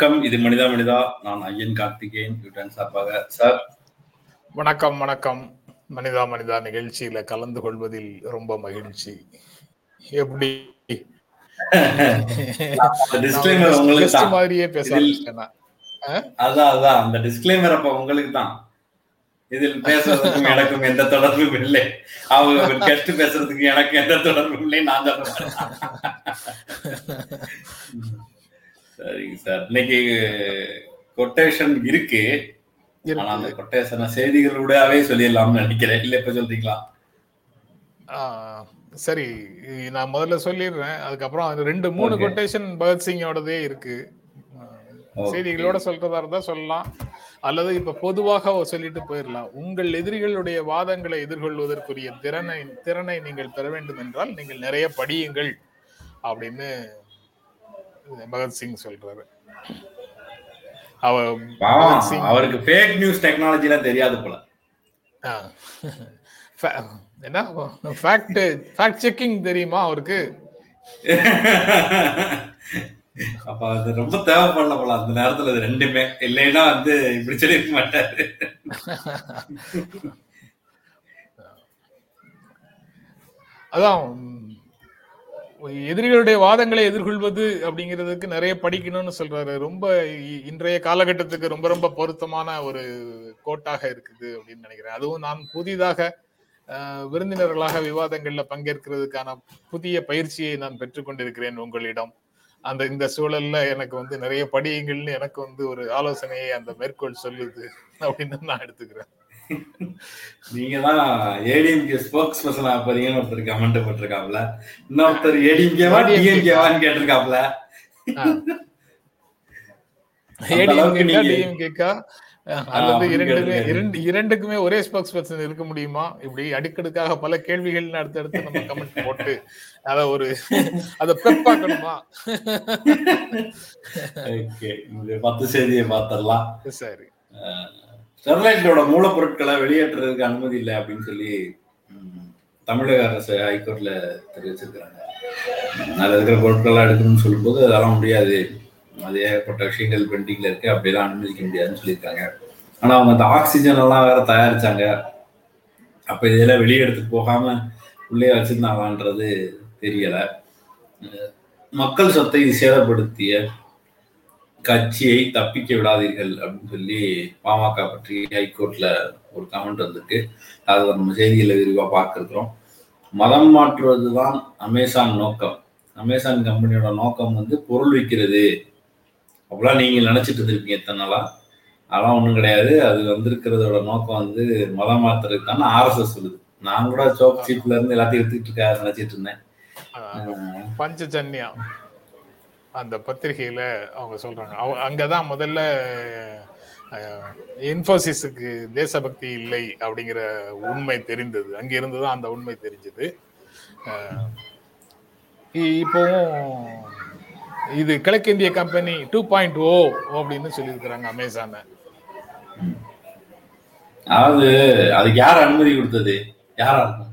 வணக்கம். இது மனிதா மனிதா. நான் ஐயன் கார்த்திகேயன். யூட்டன் சார்பாக சார். வணக்கம் வணக்கம். மனிதா மனிதா நிகழ்ச்சியில கலந்து கொள்வதில் ரொம்ப மகிழ்ச்சி. எப்படி? உங்களுக்கு மாதிரியே பேச இதில் ஆரம்பிச்சிட்டேன்? நான். அதான் அதான். அந்த டிஸ்க்ளைமர் அப்ப உங்களுக்கு தான். இதில் பேசுறதுக்கும் எனக்கும் எந்த தொடர்பும் இல்லை. அவங்க கெஸ்ட் பேசுறதுக்கு எனக்கு எந்த தொடர்பும் இல்லை. நான் சொல்றேன். சரிங்க சார். இன்னைக்கு கொட்டேஷன் இருக்கு. ஆனா அந்த இருக்கு. கொட்டேஷனை செய்திகளோடவே சொல்லிடலாம்னு நினைக்கிறேன். இல்ல இப்ப சொல்றீங்களா? சரி. நான் முதல்ல சொல்லிடுறேன். அதுக்கப்புறம் அது ரெண்டு மூணு. கொட்டேஷன் பகத்சிங்கோடதே இருக்கு. Okay. செய்திகளோட சொல்றதா இருந்தா சொல்லலாம். அல்லது இப்ப பொதுவாக சொல்லிட்டு போயிடலாம். உங்கள் எதிரிகளுடைய வாதங்களை எதிர்கொள்வதற்குரிய திறனை திறனை நீங்கள் பெற வேண்டும் என்றால் நீங்கள் நிறைய படியுங்கள். அப்படின்னு பகத்சிங் சொல்றாரு. அவ பாவம், பகத்சிங் அவருக்கு ஃபேக் நியூஸ் டெக்னாலஜி எல்லாம் தெரியாது போல. என்ன? ஃபேக்ட் ஃபேக்ட் செக்கிங் தெரியுமா அவருக்கு? அப்ப அது ரொம்ப தேவைப்படல போல அந்த நேரத்துல அது ரெண்டுமே. இல்லைன்னா வந்து இப்படி சொல்லிருக்க மாட்டாரு. அதான் எதிரிகளுடைய வாதங்களை எதிர்கொள்வது அப்படிங்கிறதுக்கு நிறைய படிக்கணும்னு சொல்றாரு. ரொம்ப இ- இன்றைய காலகட்டத்துக்கு ரொம்ப ரொம்ப பொருத்தமான ஒரு கோட்டாக இருக்குது அப்படின்னு நினைக்கிறேன். அதுவும் நான் புதிதாக விருந்தினர்களாக விவாதங்கள்ல பங்கேற்கிறதுக்கான புதிய பயிற்சியை நான் பெற்றுக்கொண்டிருக்கிறேன் உங்களிடம். அந்த இந்த சூழல்ல எனக்கு வந்து நிறைய படியுங்கள்னு எனக்கு வந்து ஒரு ஆலோசனையை அந்த மேற்கோள் சொல்லுது அப்படின்னு நான் எடுத்துக்கிறேன். நீங்க தான் ஏடிஎம்கே ஸ்போக்ஸ் பர்சன் போறீங்கன்னு ஒருத்தர் கமெண்ட் போட்டிருக்காப்ல இன்னொருத்தர் ஏடிஎம்கேவா டிஎம்கேவான்னு கேட்டிருக்காப்ல ஏடிஎம்கேக்கா அல்லது இரண்டுமே. இரண்டு இரண்டுக்குமே ஒரே ஸ்போக்ஸ் பர்சன் இருக்க முடியுமா? இப்படி அடுக்கடுக்காக பல கேள்விகள் அடுத்தடுத்து நம்ம கமெண்ட் போட்டு அத ஒரு அத பெப்பாக்கணுமா ஓகே பத்து செய்தியை பார்த்துடலாம். சரி. ஸ்டெர்லைட்டோட மூலப்பொருட்களை வெளியேற்றுறதுக்கு அனுமதி இல்லை அப்படின்னு சொல்லி தமிழக அரசு ஹைகோர்ட்ல தெரிவிச்சிருக்கிறாங்க. அதில் இருக்கிற பொருட்கள்லாம் எடுக்கணும்னு சொல்லும்போது அதெல்லாம் முடியாது. அது ஏகப்பட்ட விஷயங்கள் பெண்டிங்ல இருக்கு. அப்படியெல்லாம் அனுமதிக்க முடியாதுன்னு சொல்லியிருக்காங்க. ஆனால் அவங்க அந்த ஆக்சிஜன் எல்லாம் வேற தயாரிச்சாங்க. அப்போ இதெல்லாம் வெளியே எடுத்துட்டு போகாம உள்ளே வச்சிருந்தாங்களான்றது தெரியலை. மக்கள் சொத்தை சேதப்படுத்திய கட்சியை தப்பிக்க விடாதீர்கள் அப்படின்னு சொல்லி பாமக பற்றி ஹைகோர்ட்ல ஒரு கமெண்ட் வந்திருக்கு. அது நம்ம செய்திகளை விரிவாக பார்க்கிருக்கிறோம் மதம் மதம் மாற்றுவதுதான் அமேசான் நோக்கம். அமேசான் கம்பெனியோட நோக்கம் வந்து பொருள் விற்கிறது அப்படிலாம் நீங்க நினைச்சிட்டு இருந்திருப்பீங்க இத்தனை நாளா. அதெல்லாம் ஒன்றும் கிடையாது. அது வந்திருக்கிறதோட நோக்கம் வந்து மதம் மாத்துறதுக்கு தானே ஆர்எஸ்எஸ் சொல்லுது. நான் கூட சோப் சீப்ல இருந்து எல்லாத்தையும் எடுத்துக்கிட்டு இருக்க நினைச்சிட்டு இருந்தேன். பஞ்ச அந்த பத்திரிகையில அவங்க சொல்றாங்க. அங்கதான் முதல்ல இன்ஃபோசிஸுக்கு தேசபக்தி இல்லை அப்படிங்கிற உண்மை தெரிந்தது. அங்க இருந்து தான் அந்த உண்மை தெரிஞ்சது. இப்போவும் இது கிழக்கிந்திய கம்பெனி டூ பாயிண்ட் ஓ அப்படின்னு சொல்லியிருக்கிறாங்க அமேசானை. அதாவது அதுக்கு யார் அனுமதி கொடுத்தது? யாரா இருக்கும்?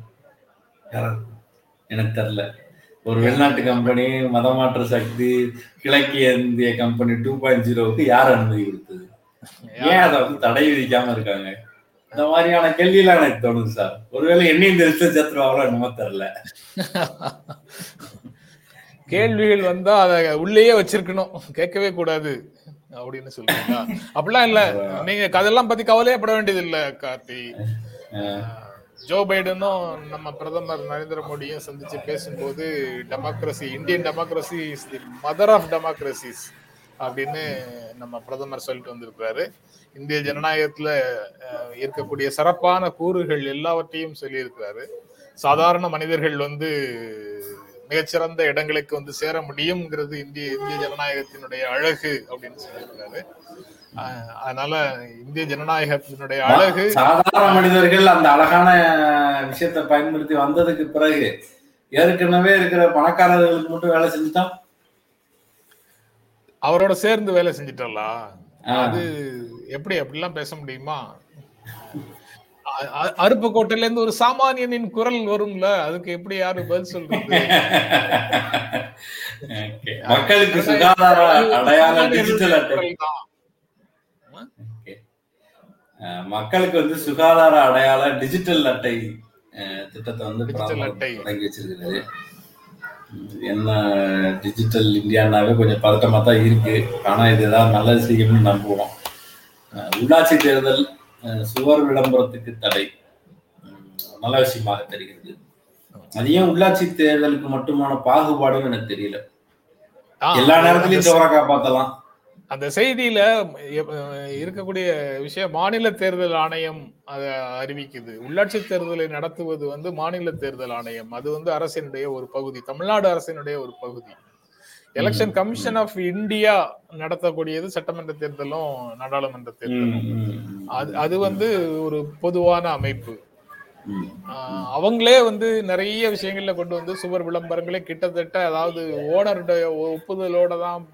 யாரா இருக்கும்? எனக்கு தெரியல. ஒரு வெளிநாட்டு கம்பெனி மதமாற்ற சக்தி கிழக்கிய இந்திய கம்பெனி டூ பாயிண்ட் ஜீரோவுக்கு யார் அனுமதி கொடுத்தது? ஏன் அதை வந்து தடை விதிக்காம இருக்காங்க? இந்த மாதிரியான கேள்வியெல்லாம் எனக்கு தோணுது சார். ஒருவேளை என்னையும் தெரிஞ்சு சேர்த்துருவாங்களோ என்னமோ தெரியல. கேள்விகள் வந்தா அதை உள்ளேயே வச்சிருக்கணும். கேட்கவே கூடாது அப்படின்னு சொல்றீங்களா? அப்படிலாம் இல்ல. நீங்க அதெல்லாம் பத்தி கவலையப்பட வேண்டியது இல்ல கார்த்தி ஜோ பைடனும் நம்ம பிரதமர் நரேந்திர மோடியும் சந்திச்சு பேசும்போது democracy Indian democracy is the mother of democracies அப்படின்னு நம்ம பிரதமர் சொல்லிட்டு வந்திருக்கிறாரு. இந்திய ஜனநாயகத்துல இருக்கக்கூடிய சிறப்பான கூறுகள் எல்லாவற்றையும் சொல்லியிருக்கிறாரு. சாதாரண மனிதர்கள் வந்து மிகச்சிறந்த இடங்களுக்கு வந்து சேர முடியுங்கிறது இந்திய இந்திய ஜனநாயகத்தினுடைய அழகு அப்படின்னு சொல்லியிருக்காரு. அதனால இந்திய ஜனநாயகத்தினுடைய அழகு சாதாரண மனிதர்கள் அந்த அழகான விஷயத்தை பயன்படுத்தி வந்ததுக்கு பிறகு ஏற்கனவே இருக்கிற பணக்காரர்களுக்கு மட்டும் வேலை செஞ்சுட்டோம். அவரோட சேர்ந்து வேலை செஞ்சிட்டல. அது எப்படி அப்படிலாம் பேச முடியுமா? அருப்புக்கோட்டையில இருந்து ஒரு சாமானியனின் குரல் வரும்ல? அதுக்கு எப்படி யாரு பதில் சொல்றது. மக்களுக்கு சுகாதார அடையாள டிஜிட்டல் அட்டை. மக்களுக்கு வந்து சுகாதார அடையாள டிஜிட்டல் அட்டை திட்டத்தை வந்து. தொடங்கி வச்சிருக்காரு உம், என்ன டிஜிட்டல் இந்தியானாவே கொஞ்சம் பதட்டமா தான் இருக்கு. ஆனா இது ஏதாவது நல்லது செய்யும்னு நம்புவோம் உள்ளாட்சி தேர்தல் சுவர் விளம்பரத்துக்கு தடை. நல்ல விஷயமாக தெரிகிறது. அது ஏன் உள்ளாட்சி தேர்தலுக்கு மட்டுமான பாகுபாடுன்னு எனக்கு தெரியல. எல்லா நேரத்திலயும் தவற காப்பாத்தலாம். அந்த செய்தியில இருக்கக்கூடிய விஷயம் மாநில தேர்தல் ஆணையம் அதை அறிவிக்குது. உள்ளாட்சி தேர்தலை நடத்துவது வந்து மாநில தேர்தல் ஆணையம். அது வந்து அரசினுடைய ஒரு பகுதி. தமிழ்நாடு அரசினுடைய ஒரு பகுதி. எலெக்ஷன் கமிஷன் ஆஃப் இந்தியா நடத்தக்கூடியது சட்டமன்ற தேர்தலும் நாடாளுமன்ற தேர்தலும். அது அது வந்து ஒரு பொதுவான அமைப்பு. அவங்களே வந்து நிறைய விஷயங்கள்ல கொண்டு வந்து சுவர் விளம்பரங்களே கிட்டத்தட்ட அதாவது ஓனருடைய ஒப்புதலோட தான்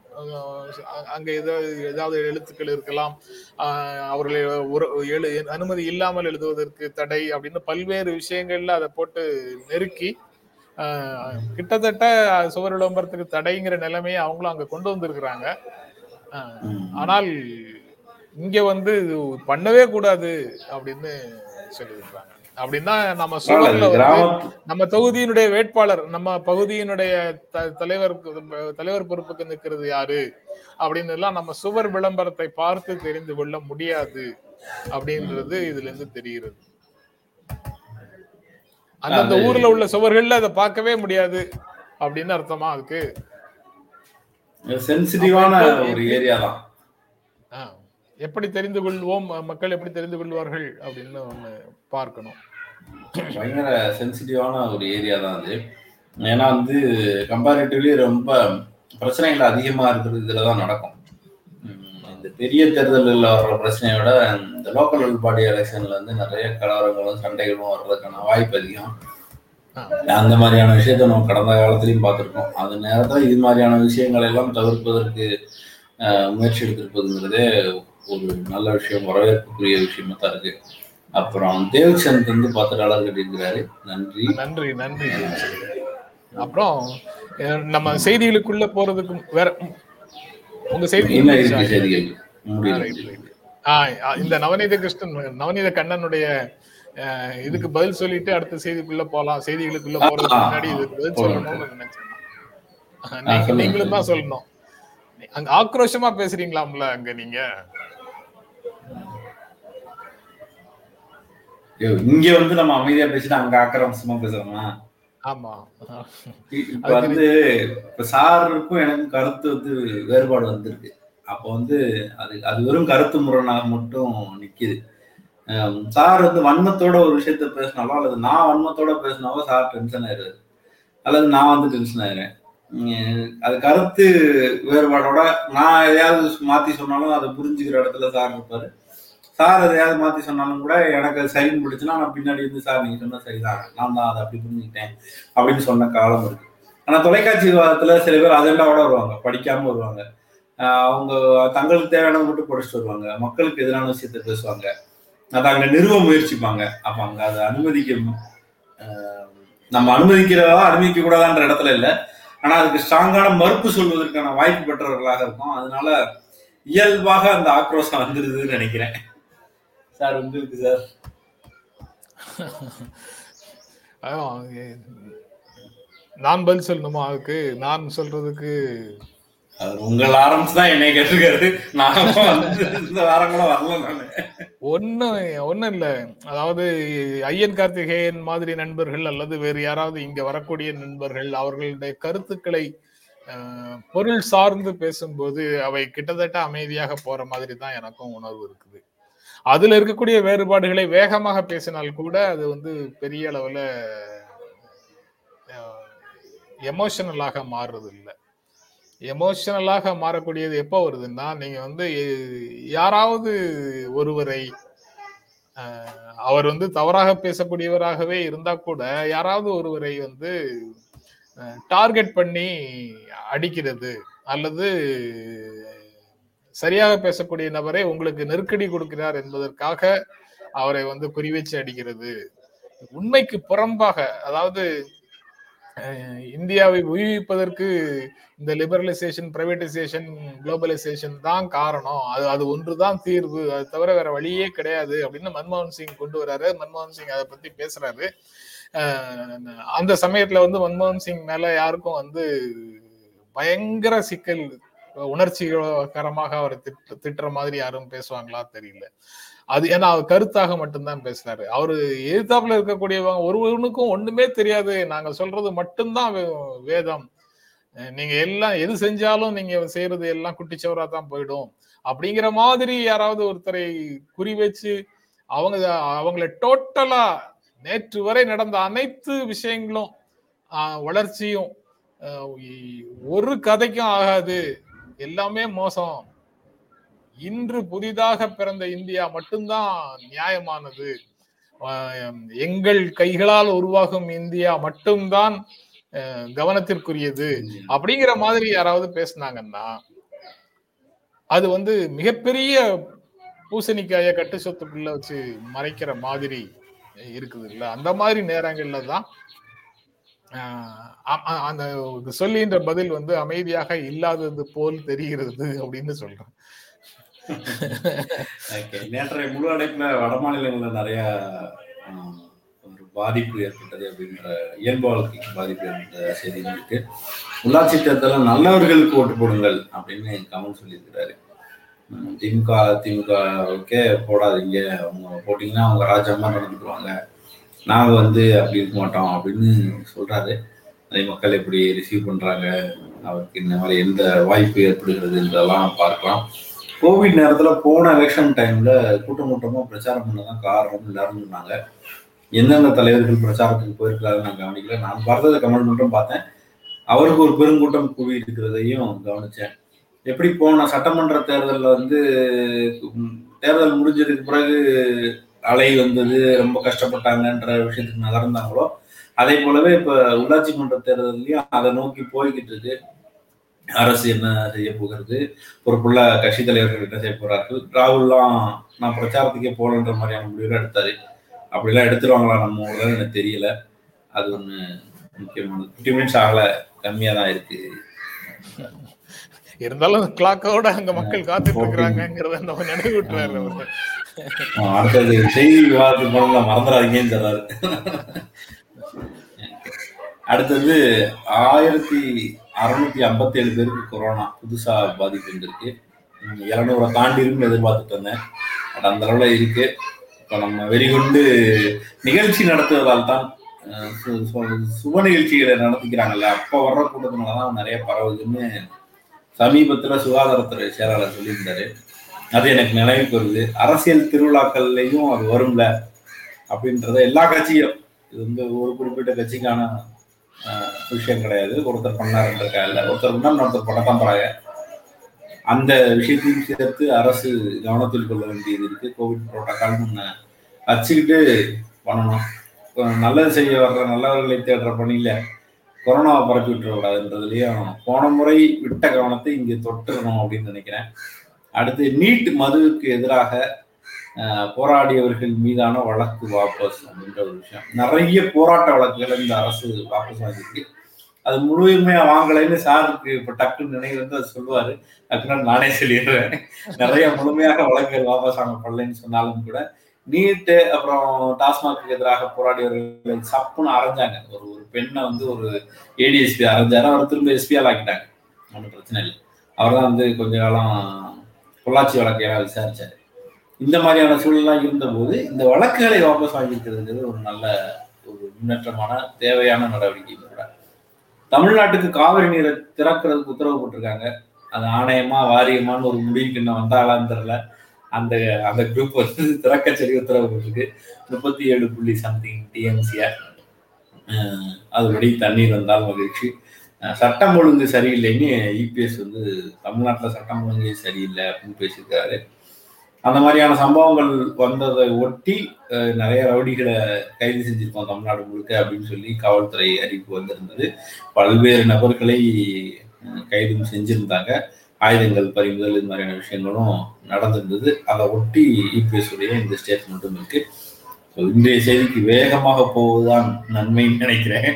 அங்க ஏதாவது ஏதாவது எழுத்துக்கள் இருக்கலாம். அவர்களை ஒரு எழு அனுமதி இல்லாமல் எழுதுவதற்கு தடை அப்படின்னு பல்வேறு விஷயங்கள்ல அதை போட்டு நெருக்கி கிட்டத்தட்ட சுவர் விளம்பரத்துக்கு தடைங்கிற நிலைமையை அவங்களும் அங்க கொண்டு வந்திருக்கிறாங்க. ஆனால் இங்க வந்து பண்ணவே கூடாது அப்படின்னு சொல்லியிருக்காங்க அப்படின்னா நம்ம சுவர்ல நம்ம தொகுதியினுடைய வேட்பாளர் நம்ம பகுதியினுடைய த- தலைவர் தலைவர் பொறுப்புக்கு நிற்கிறது யாரு? அப்படின்னு எல்லாம் நம்ம சுவர் விளம்பரத்தை பார்த்து தெரிந்து கொள்ள முடியாது அப்படின்றது இதுல இருந்து தெரிகிறது. அந்தந்த அது- ஊர்ல உள்ள சுவர்கள்ல அதை பார்க்கவே முடியாது அப்படின்னு அர்த்தமா அதுக்கு? சென்சிட்டிவான ஒரு ஏரியா தான். ஆ. எப்படி தெரிந்து கொள்வோம்? மக்கள் எப்படி தெரிந்து கொள்வார்கள்? அப்படின்னு ஒண்ணு பார்க்கணும். பயங்கர சென்சிட்டிவான ஒரு ஏரியா தான் அது. ஏன்னா வந்து கம்பேரிட்டிவ்லி ரொம்ப பிரச்சனைகள் அதிகமா இருக்கிறது இதுல தான் நடக்கும். இந்த பெரிய தேர்தலில் வர்ற பிரச்சனையை விட இந்த லோக்கல் பாடி எலெக்ஷன்ல வந்து நிறைய கலவரங்களும் சண்டைகளும் வர்றதுக்கான வாய்ப்பு அதிகம். அந்த மாதிரியான விஷயத்த நம்ம கடந்த காலத்திலையும் பார்த்துருக்கோம். அந்த நேரத்தில் இது மாதிரியான விஷயங்களை எல்லாம் தவிர்ப்பதற்கு முயற்சி எடுத்திருப்பதுங்கிறதே ஒரு நல்ல விஷயம் வரவேற்புக்குரிய விஷயமா தான் இருக்கு. அப்புறம் தேவ்சந்த் வந்து பத்து டாலர் கட்டியிருக்கிறாரு. நன்றி. நன்றி நன்றி அப்புறம் நம்ம செய்திகளுக்குள்ள போறதுக்கு வேற உங்க செய்தி இந்த நவநீத கிருஷ்ணன் நவநீத கண்ணனுடைய இதுக்கு பதில் சொல்லிட்டு அடுத்த செய்திக்குள்ள போலாம். செய்திகளுக்குள்ள போறதுக்கு முன்னாடி இதுக்கு பதில். சொல்லணும்னு நினைச்சேன். நீங்களும் தான் சொல்லணும். அங்க ஆக்ரோஷமா பேசுறீங்களாம்ல அங்க நீங்க? இங்க வந்து நம்ம அமைதியா பேசிட்டு அங்க ஆக்கிரமசமா பேசுறோமா? ஆமா இப்ப வந்து இப்ப சாருக்கும் எனக்கும் கருத்து வந்து வேறுபாடு வந்திருக்கு. அப்போ வந்து அது அது வெறும் கருத்து முரணாக மட்டும் நிக்குது. சார் வந்து வன்மத்தோட ஒரு விஷயத்த பேசினாலோ அல்லது நான் வன்மத்தோட பேசினாலோ சார் டென்ஷன் ஆயிடுறாரு அல்லது நான் வந்து டென்ஷன் ஆயிடுறேன் அது கருத்து வேறுபாடோட நான் எதையாவது மாத்தி சொன்னாலும் அதை புரிஞ்சுக்கிற இடத்துல சார் இருப்பாரு. சார் எதையாவது மாத்தி சொன்னாலும் கூட எனக்கு அது சரின்னு பிடிச்சுன்னா நான் பின்னாடி இருந்து சார் நீங்க சொன்னா சரிதான். நான் தான் அதை அப்படி புரிஞ்சுக்கிட்டேன். அப்படின்னு சொன்ன காலம் இருக்கு. ஆனா தொலைக்காட்சி விவாதத்துல சில பேர் அஜெண்டாவோட வருவாங்க படிக்காம வருவாங்க. அவங்க தங்களுக்கு தேவையானது மட்டும் படிச்சுட்டு வருவாங்க. மக்களுக்கு எதிரான விஷயத்த பேசுவாங்க. அதை அங்க நிறுவ முயற்சிப்பாங்க. அப்ப அங்க அதை அனுமதிக்க நம்ம அனுமதிக்கிறதா அனுமதிக்க கூடாதான்ற இடத்துல இல்லை. ஆனா அதுக்கு ஸ்ட்ராங்கான மறுப்பு சொல்வதற்கான வாய்ப்பு பெற்றவர்களாக இருக்கும். அதனால இயல்பாக அந்த ஆக்ரோஷம் வந்துருதுன்னு நினைக்கிறேன். சார் உங்களுக்கு சார். நான் பதில் சொல்லணுமா அதுக்கு நான் சொல்றதுக்கு உங்கள் ஆரம்பிச்சு தான் என்னை கேட்டிருக்காரு. நான் இந்த வாரம் கூட வரல நானு. ஒண்ணு ஒண்ணும் இல்ல. அதாவது ஐயன் கார்த்திகேயன் மாதிரி நண்பர்கள் அல்லது வேறு யாராவது இங்க வரக்கூடிய நண்பர்கள் அவர்களுடைய கருத்துக்களை பொருள் சார்ந்து பேசும்போது அவை கிட்டத்தட்ட அமைதியாக போற மாதிரி தான் எனக்கும் உணர்வு இருக்குது. அதுல இருக்கக்கூடிய வேறுபாடுகளை வேகமாக பேசினால் கூட அது வந்து பெரிய அளவுல எமோஷனலாக மாறுறது இல்லை எமோஷனலாக மாறக்கூடியது எப்போ வருதுன்னா நீங்க வந்து யாராவது ஒருவரை அவர் வந்து தவறாக பேசக்கூடியவராகவே இருந்தா கூட யாராவது ஒருவரை வந்து டார்கெட் பண்ணி அடிக்கிறது அல்லது சரியாக பேசக்கூடிய நபரை உங்களுக்கு நெருக்கடி கொடுக்கிறார் என்பதற்காக அவரை வந்து குறிவச்சு அடிக்கிறது. உண்மைக்கு புறம்பாக அதாவது இந்தியாவை உயிர்ப்பதற்கு இந்த லிபரலைசேஷன் பிரைவேடைசேஷன் குளோபலைசேஷன் தான் காரணம். அது அது ஒன்று தான் தீர்வு. அது தவிர வேற வழியே கிடையாது அப்படின்னு மன்மோகன் சிங் கொண்டு வராரு. மன்மோகன் சிங் அதை பத்தி பேசுறாரு. அந்த சமயத்துல வந்து மன்மோகன் சிங் மேல யாருக்கும் வந்து பயங்கர சிக்கல் உணர்ச்சிகரமாக அவர் திட்டு திட்டுற மாதிரி யாரும் பேசுவாங்களா தெரியல. அது ஏன்னா அவர் கருத்தாக மட்டும்தான் பேசுறாரு அவரு எதிர்த்தாப்புல இருக்கக்கூடியவங்க ஒருவனுக்கும் ஒண்ணுமே தெரியாது. நாங்க சொல்றது மட்டும்தான் வே- வேதம். நீங்க எல்லாம் எது செஞ்சாலும் நீங்க செய்யறது எல்லாம் குட்டிச்சவரா தான் போயிடும். அப்படிங்கிற மாதிரி யாராவது ஒருத்தரை குறி வச்சு அவங்க அவங்கள டோட்டலா நேற்று வரை நடந்த அனைத்து விஷயங்களும் வளர்ச்சியும் ஒரு கதைக்கும் ஆகாது. எல்லாமே மோசம். இன்று புதிதாக பிறந்த இந்தியா மட்டும்தான் நியாயமானது. எங்கள் கைகளால் உருவாகும் இந்தியா மட்டும்தான் கவனத்திற்குரியது அப்படிங்கிற மாதிரி யாராவது பேசுனாங்கன்னா அது வந்து மிகப்பெரிய பூசணிக்காய கட்டு சொத்துக்குள்ள வச்சு மறைக்கிற மாதிரி இருக்குது இல்ல? அந்த மாதிரி நேரங்கள்ல தான் அந்த சொல்லின்ற பதில் வந்து அமைதியாக இல்லாதது போல் தெரிகிறது அப்படின்னு சொல்றேன். நேற்றைய முழு அடைப்புல வட மாநிலங்கள்ல நிறைய ஒரு பாதிப்பு ஏற்பட்டது அப்படின்ற இயல்பு வாழ்க்கைக்கு பாதிப்பு ஏற்பட்ட செய்தி இருக்கு. உள்ளாட்சி தேர்தலில் நல்லவர்களுக்கு ஓட்டு போடுங்கள் அப்படின்னு கமல் சொல்லியிருக்கிறாரு. திமுக திமுக திமுகவுக்கே போடாதீங்க. அவங்க போட்டீங்கன்னா அவங்க ராஜாமா நடந்துக்குவாங்க. நாங்கள் வந்து அப்படி இருக்க மாட்டோம் அப்படின்னு சொல்கிறாரு அதை மக்கள் எப்படி ரிசீவ் பண்ணுறாங்க அவருக்கு இந்த மாதிரி எந்த வாய்ப்பு ஏற்படுகிறதுன்றதெல்லாம் பார்க்கலாம். கோவிட் நேரத்தில் போன எலெக்ஷன் டைமில் கூட்டம் கூட்டமாக பிரச்சாரம் பண்ணதான் காரணம் எல்லாரும் சொன்னாங்க. எந்தெந்த தலைவர்கள் பிரச்சாரத்துக்கு போயிருக்கிறாரு நான் கவனிக்கல. நான் பார்த்ததை கமெண்ட் மட்டும் பார்த்தேன். அவருக்கு ஒரு பெருங்கூட்டம் கூவி இருக்கிறதையும் கவனித்தேன் எப்படி போன சட்டமன்ற தேர்தலில் வந்து தேர்தல் முடிஞ்சதுக்கு பிறகு அலை வந்தது ரொம்ப கஷ்டப்பட்டாங்கன்ற விஷயத்துக்கு நகர்ந்தாங்களோ அதே போலவே இப்ப உள்ளாட்சி மன்ற தேர்தலையும் அதை நோக்கி போய்கிட்டு இருக்கு அரசு என்ன செய்ய போகிறது? பொறுப்புள்ள கட்சி தலைவர்கள் என்ன செய்ய போறார்கள்? ராகுல்லாம் நான் பிரச்சாரத்துக்கே போகலன்ற மாதிரியான முடிவுகள் எடுத்தாரு. அப்படிலாம் எடுத்துருவாங்களா நம்ம ஊர்ல எனக்கு தெரியல. அது ஒண்ணு முக்கியமானது. ஃபிஃப்டி மினிட்ஸ் ஆகல. கம்மியா தான் இருக்கு. இருந்தாலும் கிளாக்கோட அங்க மக்கள் காத்துட்டு இருக்கிறாங்கிறத நம்ம நினைவூட்டுறாரு அவரு. ஆஹ் அடுத்தது செய்தி விவாதத்துக்கு போனோம்னா மறந்துடாதீங்கன்னு சொல்றாரு. அடுத்தது ஆயிரத்தி அறுநூத்தி ஐம்பத்தி ஏழு பேருக்கு கொரோனா புதுசா பாதிப்பு இருந்திருக்கு இரநூறை தாண்டி இருக்குன்னு எதிர்பார்த்துட்டு இருந்தேன் பட் அந்த அளவுல இருக்கு. இப்போ நம்ம வெறிகொண்டு நிகழ்ச்சி நடத்துவதால் தான் சு- சு- சுப நிகழ்ச்சிகளை நடத்திக்கிறாங்கல்ல. அப்போ வர்ற கூட்டத்தினால தான் நிறைய பரவுதுன்னு சமீபத்துல சுகாதாரத்துறை செயலாளர் சொல்லியிருந்தாரு. அது எனக்கு நினைவுக்கு வருது. அரசியல் திருவிழாக்கள்லையும் அது வரும்ல அப்படின்றத எல்லா கட்சியும். இது வந்து ஒரு குறிப்பிட்ட கட்சிக்கான விஷயம் கிடையாது. ஒருத்தர் பண்ணாருன்றக்கா இல்லை ஒருத்தர் முன்னாடி ஒருத்தர் பண்ணத்தான் போறாங்க அந்த விஷயத்தையும் சேர்த்து அரசு கவனத்தில் கொள்ள வேண்டியது இருக்கு. கோவிட் புரோட்டோக்கால் முன்ன வச்சுக்கிட்டு பண்ணணும். இப்போ நல்லது செய்ய வர்ற நல்லவர்களை தேடுற பணியில கொரோனாவை பரப்பி விட்டுறக்கூடாதுன்றதுலயும் போன முறை விட்ட கவனத்தை இங்கே தொட்டுறணும் அப்படின்னு நினைக்கிறேன். அடுத்து நீட் மதுவுக்கு எதிராக போராடியவர்கள் மீதான வழக்கு வாபஸ் அப்படின்ற ஒரு விஷயம். நிறைய போராட்ட வழக்குகளை இந்த அரசு வாபஸ் வாங்கியிருக்கு. அது முழுமையா வாங்கலைன்னு சாருக்கு இப்ப டக்குன்னு நினைவு வந்து அது சொல்லுவாரு. டக்குன்னு நானே சொல்லிடுறேன். நிறைய முழுமையாக வழக்குகள் வாபஸ் வாங்கப்படலைன்னு சொன்னாலும் கூட நீட்டு அப்புறம் டாஸ்மாக்கு எதிராக போராடியவர்கள் சப்புன்னு அரைஞ்சாங்க. ஒரு ஒரு பெண்ணை வந்து ஒரு ஏடிஎஸ்பி அரைஞ்சாரு அவர் திரும்ப எஸ்பியால் ஆக்கிட்டாங்க. ஒன்றும் பிரச்சனை இல்லை. அவர் தான் வந்து கொஞ்ச காலம் பொள்ளாச்சி வழக்கையெல்லாம் விசாரிச்சாரு. இந்த மாதிரியான சூழலாம் இருந்தபோது இந்த வழக்குகளை வாபஸ் வாங்கியிருக்கிறதுங்கிறது ஒரு நல்ல ஒரு முன்னேற்றமான தேவையான நடவடிக்கை கூட. தமிழ்நாட்டுக்கு காவிரி நீரை திறக்கிறதுக்கு உத்தரவு போட்டிருக்காங்க. அது ஆணையமா வாரியமான்னு ஒரு முடிவுக்கு இன்னும் வந்தாலான்னு தெரில அந்த அந்த குரூப் வந்து திறக்க சொல்லி உத்தரவு போட்டிருக்கு. முப்பத்தி ஏழு புள்ளி சம்திங் டிஎம்சிஆர் அதுபடி தண்ணீர் வந்தால் மகிழ்ச்சி. சட்டம் ஒழுங்கு சரியில்லைன்னு இபிஎஸ் வந்து தமிழ்நாட்டில் சட்டம் ஒழுங்கு சரியில்லை அப்படின்னு பேசியிருக்காரு. அந்த மாதிரியான சம்பவங்கள் வந்ததை ஒட்டி நிறைய ரவுடிகளை கைது செஞ்சிருக்கோம் தமிழ்நாடு முழுக்க அப்படின்னு சொல்லி காவல்துறை அறிவிப்பு வந்திருந்தது. பல்வேறு நபர்களை கைதும் செஞ்சிருந்தாங்க. ஆயுதங்கள் பறிமுதல் இது மாதிரியான விஷயங்களும் நடந்திருந்தது. அதை ஒட்டி இபிஎஸ் உடைய இந்த ஸ்டேட்மெண்ட்டும் இருக்கு. இன்றைய செய்திக்கு வேகமாக போவதுதான் நன்மைன்னு நினைக்கிறேன்.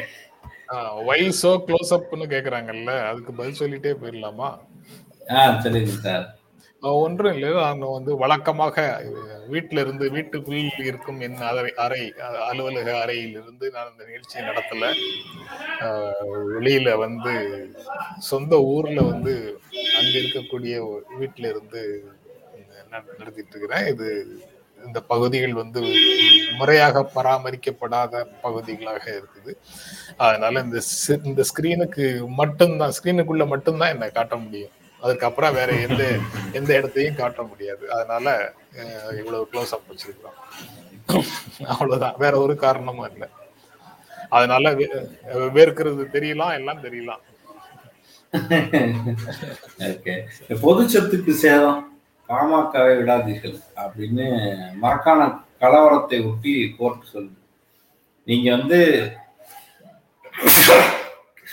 வை சோ க்ளோஸ் அப்னு கேக்குறாங்கல்ல அதுக்கு பதில் சொல்லிட்டே போயிடலாமா? சார். ஒன்றும் இல்லை. அவங்க வந்து வழக்கமாக வீட்டில இருந்து வீட்டுக்குள் இருக்கும் என் அறை அறை அலுவலக அறையில் இருந்து நான் இந்த நிகழ்ச்சியை நடத்தல. வெளியில வந்து சொந்த ஊர்ல வந்து அங்க இருக்கக்கூடிய வீட்டில இருந்து நட- நடத்திட்டு இருக்கிறேன். இது இந்த பகுதிகள் வந்து முறையாக பராமரிக்கப்படாத பகுதிகளாக இருக்குது. அதனால இந்த இந்த ஸ்கிரீனுக்கு மட்டும்தான் ஸ்கிரீனுக்குள்ள மட்டும்தான் என்னை காட்ட முடியும். அதுக்கப்புறம் வேற எந்த எந்த இடத்தையும் காட்ட முடியாது. அதனால இவ்வளவு க்ளோஸ் அப் வச்சிருக்கிறோம். அவ்வளவுதான். வேற ஒரு காரணமும் இல்லை. அதனால வே- வேர்க்கிறது தெரியலாம் எல்லாம் தெரியலாம். பொது சொத்துக்கு சேதம்? பாமகவை விடாதீர்கள் அப்படின்னு மரக்கான கலவரத்தை ஒட்டி கோர்ட் சொல்லுது நீங்க வந்து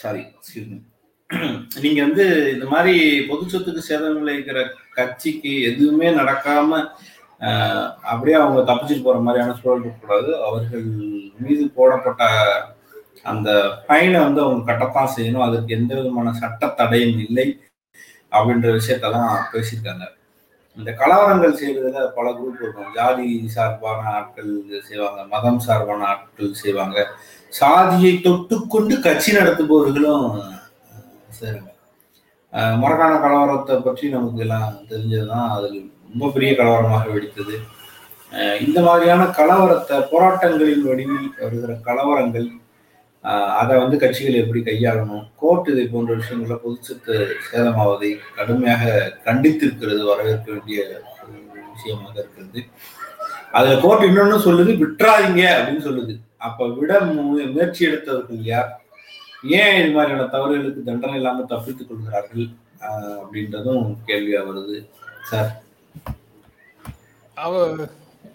சாரி நீங்க வந்து இந்த மாதிரி பொது சொத்துக்கு சேதம் விளைவிக்கிற கட்சிக்கு எதுவுமே நடக்காம அப்படியே அவங்க தப்பிச்சுட்டு போற மாதிரியான சூழல் இருக்கக்கூடாது. அவர்கள் மீது போடப்பட்ட அந்த ஃபைனை வந்து அவங்க கட்டத்தான் செய்யணும். அதற்கு எந்த விதமான சட்ட தடையும் இல்லை அப்படின்ற விஷயத்தான் பேசியிருக்காங்க. இந்த கலவரங்கள் செய்வதில் பல குரூப் இருக்கும். ஜாதி சார்பான ஆட்கள் செய்வாங்க மதம் சார்பான ஆட்கள் செய்வாங்க. சாதியை தொட்டுக்கொண்டு கட்சி நடத்துபவர்களும் சேருங்க. மரக்கான கலவரத்தை பற்றி நமக்கு எல்லாம் தெரிஞ்சதுதான். அது ரொம்ப பெரிய கலவரமாக வெடித்தது. இந்த மாதிரியான கலவரத்தை போராட்டங்களின் வடிவில் வருகிற கலவரங்கள் அதை வந்து கட்சிகள் எப்படி கையாளணும்? கோர்ட் இதை போன்ற விஷயங்கள பொதுச்சத்து சேதமாவதை கடுமையாக கண்டித்திருக்கிறது வரவேற்க வேண்டிய ஒரு விஷயமாக இருக்கிறது. அதுல கோர்ட் இன்னொன்னு சொல்லுது விட்டுறாதீங்க அப்படின்னு சொல்லுது. அப்ப விட மு- முயற்சி எடுத்தவர்கள் யார்? ஏன் இது மாதிரியான தவறுகளுக்கு தண்டனை இல்லாம தப்பித்துக் கொள்கிறார்கள் அப்படின்றதும் கேள்வியா வருது சார். அவ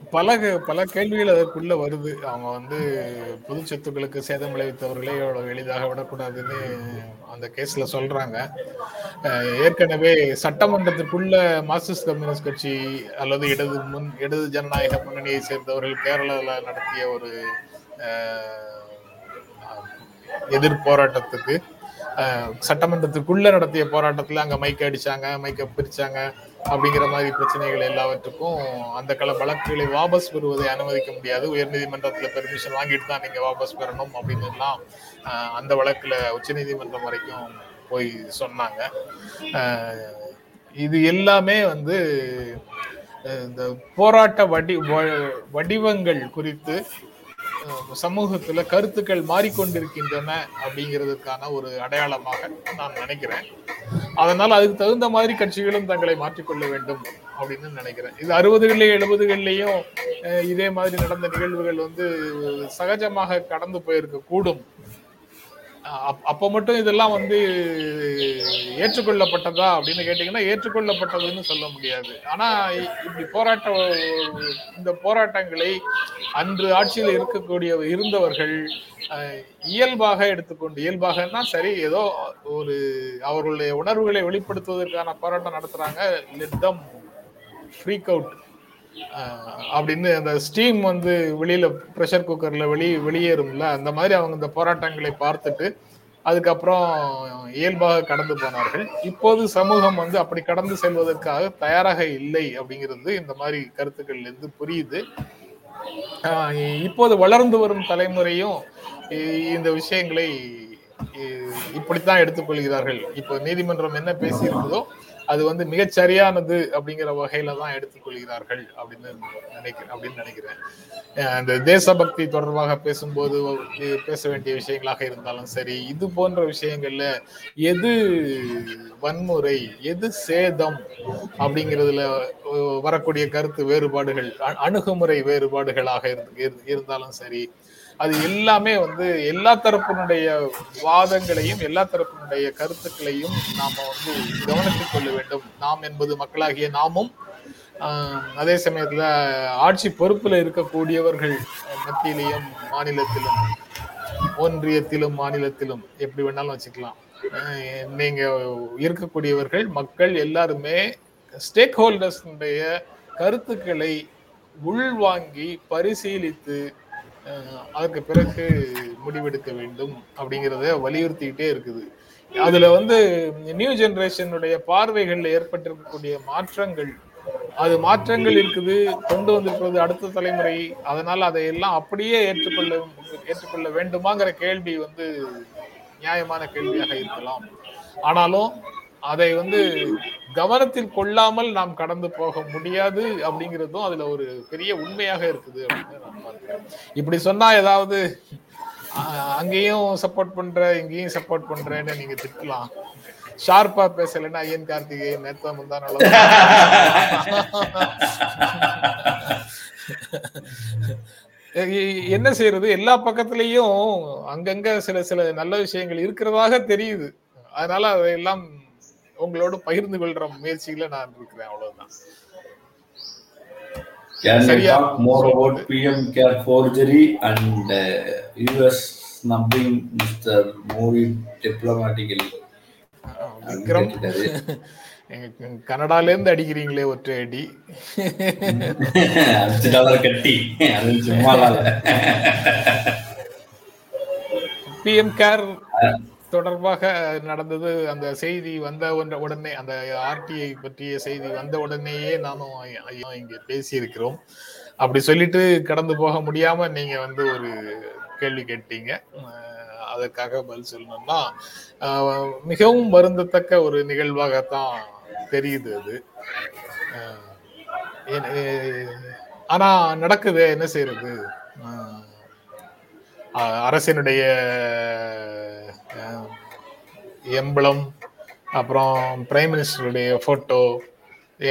பல பல கேள்விகள் அதற்குள்ள வருது. அவங்க வந்து பொது சொத்துக்களுக்கு சேதம் விளைவித்தவர்களே அவ்வளவு எளிதாக விடக்கூடாதுன்னு அந்த கேஸ்ல சொல்றாங்க. ஏற்கனவே சட்டமன்றத்துக்குள்ள மார்க்சிஸ்ட் கம்யூனிஸ்ட் கட்சி அல்லது இடது முன் இடது ஜனநாயக முன்னணியை சேர்ந்தவர்கள் கேரளாவில் நடத்திய ஒரு அஹ், எதிர் போராட்டத்துக்கு சட்டமன்றத்துக்குள்ள நடத்திய போராட்டத்தில் அங்க மைக்க அடிச்சாங்க மைக்க பிரிச்சாங்க. அப்படிங்கிற மாதிரி பிரச்சனைகள் எல்லாவற்றுக்கும் அந்த கல வழக்குகளை வாபஸ் பெறுவதை அனுமதிக்க முடியாது. உயர்நீதிமன்றத்தில் பெர்மிஷன் வாங்கிட்டு தான் நீங்க வாபஸ் பெறணும் அப்படின்னு எல்லாம் அந்த வழக்குல உச்சநீதிமன்றம் வரைக்கும் போய் சொன்னாங்க. இது எல்லாமே வந்து இந்த போராட்ட வடி வ- வடிவங்கள் குறித்து சமூகத்துல கருத்துக்கள் மாறிக்கொண்டிருக்கின்றன அப்படிங்கிறதுக்கான ஒரு அடையாளமாக நான் நினைக்கிறேன். அதனால அதுக்கு தகுந்த மாதிரி கட்சிகளும் தங்களை மாற்றிக்கொள்ள வேண்டும் அப்படின்னு நினைக்கிறேன். இது அறுபதுகள்லயும் எழுபதுகள்லயும் இதே மாதிரி நடந்த நிகழ்வுகள் வந்து சகஜமாக கடந்து போயிருக்க கூடும் அப்ப மட்டும் இதெல்லாம் வந்து ஏற்றுக்கொள்ளப்பட்டதா அப்படின்னு கேட்டீங்கன்னா ஏற்றுக்கொள்ளப்பட்டதுன்னு சொல்ல முடியாது. ஆனா இப்படி போராட்ட இந்த போராட்டங்களை அன்று ஆட்சியில் இருக்கக்கூடிய இருந்தவர்கள் இயல்பாக எடுத்துக்கொண்டு இயல்பாகன்னா சரி ஏதோ ஒரு அவர்களுடைய உணர்வுகளை வெளிப்படுத்துவதற்கான போராட்டம் நடத்துறாங்க. லெட் தம் ஃப்ரீக் அவுட் அப்படின்னு அந்த ஸ்டீம் வந்து வெளியில ப்ரெஷர் குக்கர்ல வெளி வெளியேறும்ல அந்த மாதிரி அவங்க இந்த போராட்டங்களை பார்த்துட்டு அதுக்கப்புறம் இயல்பாக கடந்து போனார்கள். இப்போது சமூகம் வந்து அப்படி கடந்து செல்வதற்காக தயாராக இல்லை அப்படிங்கிறது இந்த மாதிரி கருத்துக்கள்ல இருந்து புரியுது இப்போது வளர்ந்து வரும் தலைமுறையும் இந்த விஷயங்களை இப்படித்தான் எடுத்துக்கொள்கிறார்கள். இப்போ நீதிமன்றம் என்ன பேசியிருக்குதோ அது வந்து மிகச் சரியானது அப்படிங்கிற வகையில தான் எடுத்துக்கொள்கிறார்கள் அப்படின்னு நினைக்கிறேன் அப்படின்னு நினைக்கிறேன். இந்த அந்த தேசபக்தி தொடர்பாக பேசும்போது பேச வேண்டிய விஷயங்களாக இருந்தாலும் சரி இது போன்ற விஷயங்கள்ல எது வன்முறை எது சேதம் அப்படிங்கிறதுல வரக்கூடிய கருத்து வேறுபாடுகள் அ- அணுகுமுறை வேறுபாடுகளாக இருந்து- இரு- இருந்தாலும் சரி அது எல்லாமே வந்து எல்லா தரப்பினுடைய வாதங்களையும் எல்லா தரப்பினுடைய கருத்துக்களையும் நாம வந்து கவனித்துக் கொள்ள வேண்டும். நாம் என்பது மக்களாகிய நாமும் அதே சமயத்துல ஆட்சி பொறுப்புல இருக்கக்கூடியவர்கள் மத்தியிலையும் மாநிலத்திலும் ஒன்றியத்திலும் மாநிலத்திலும் எப்படி வேணாலும் வச்சுக்கலாம். நீங்க இருக்கக்கூடியவர்கள் மக்கள் எல்லாருமே ஸ்டேக் ஹோல்டர்ஸுடைய கருத்துக்களை உள்வாங்கி பரிசீலித்து அதற்கு பிறகு முடிவெடுக்க வேண்டும் அப்படிங்கிறத வலியுறுத்திக்கிட்டே இருக்குது. அதுல வந்து நியூ ஜெனரேஷனுடைய பார்வைகள்ல ஏற்பட்டிருக்கக்கூடிய மாற்றங்கள் அது மாற்றங்கள் இருக்குது கொண்டு வந்திருக்கிறது அடுத்த தலைமுறை அதனால அதையெல்லாம் அப்படியே ஏற்றுக்கொள்ள ஏற்றுக்கொள்ள வேண்டுமாங்கிற கேள்வி வந்து நியாயமான கேள்வியாக இருக்கலாம். ஆனாலும் அதை வந்து கவனத்தில் கொள்ளாமல் நாம் கடந்து போக முடியாது அப்படிங்கிறதும் அதுல ஒரு பெரிய உண்மையாக இருக்குது அப்படின்னு நான் பார்க்கிறேன். இப்படி சொன்னா ஏதாவது அங்கேயும் சப்போர்ட் பண்ற இங்கேயும் சப்போர்ட் பண்றேன்னு நீங்க திட்டலாம். ஷார்ப்பா பேசலைன்னா ஐயன் கார்த்திகேயன் நேத்தா முந்தான என்ன செய்யறது? எல்லா பக்கத்துலயும் அங்கங்க சில சில நல்ல விஷயங்கள் இருக்கிறதாக தெரியுது. அதனால அதையெல்லாம் உங்களோட பகிர்ந்து கொள்ற முயற்சியில நான் இருக்கிறேன் அவ்வளவுதான் Can சரியா talk more about PM care forgery and uh, US snubbing Mr. Modi diplomatically? Vikram கனடால இருந்து அடிக்கிறீங்களே ஒற்றை அடி அஞ்சு டாலர் கட்டி அது சும்மா. பிஎம் கேர் தொடர்பாக நடந்தது. அந்த செய்தி வந்த உடனே அந்த ஆர்டிஐ பற்றிய செய்தி வந்த உடனேயே நானும் இங்கே பேசியிருக்கிறோம். அப்படி சொல்லிட்டு கடந்து போக முடியாம நீங்க வந்து ஒரு கேள்வி கேட்டீங்க. அதற்காக பதில் சொல்லணும்னா மிகவும் வருந்தத்தக்க ஒரு நிகழ்வாகத்தான் தெரியுது அது. ஆனா நடக்குது என்ன செய்யறது அரசினுடைய எம்பளம் அப்புறம் பிரைம் மினிஸ்டருடைய ஃபோட்டோ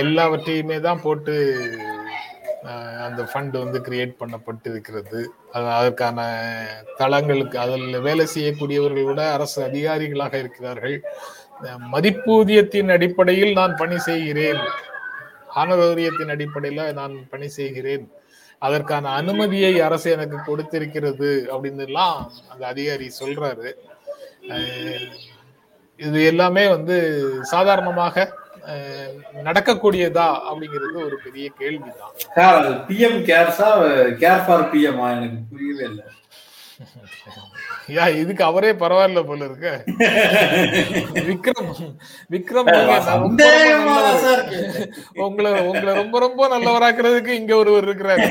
எல்லாவற்றையுமே தான் போட்டு அந்த ஃபண்ட் வந்து கிரியேட் பண்ணப்பட்டு இருக்கிறது அது அதற்கான தளங்களுக்கு அதில் வேலை செய்யக்கூடியவர்கள் விட அரசு அதிகாரிகளாக இருக்கிறார்கள். மதிப்பூதியத்தின் அடிப்படையில் நான் பணி செய்கிறேன். ஆனதோரியத்தின் அடிப்படையில் நான் பணி செய்கிறேன். அதற்கான அனுமதியை அரசு எனக்கு கொடுத்திருக்கிறது அப்படின்னு எல்லாம் அந்த அதிகாரி சொல்றாரு. இது எல்லாமே வந்து சாதாரணமாக நடக்கக்கூடியதா அப்படிங்கிறது ஒரு பெரிய கேள்விதான். சார் அது பிஎம் கேர்ஸா கேர் ஃபார் பிஎம்மா எனக்கு புரியவே இல்லை. யா இதுக்கு அவரே பரவாயில்ல போல இருக்கு. விக்ரம் விக்ரம். உங்களை உங்களை ரொம்ப ரொம்ப நல்லவராக்குறதுக்கு இங்க ஒருவர் இருக்கிறாரு.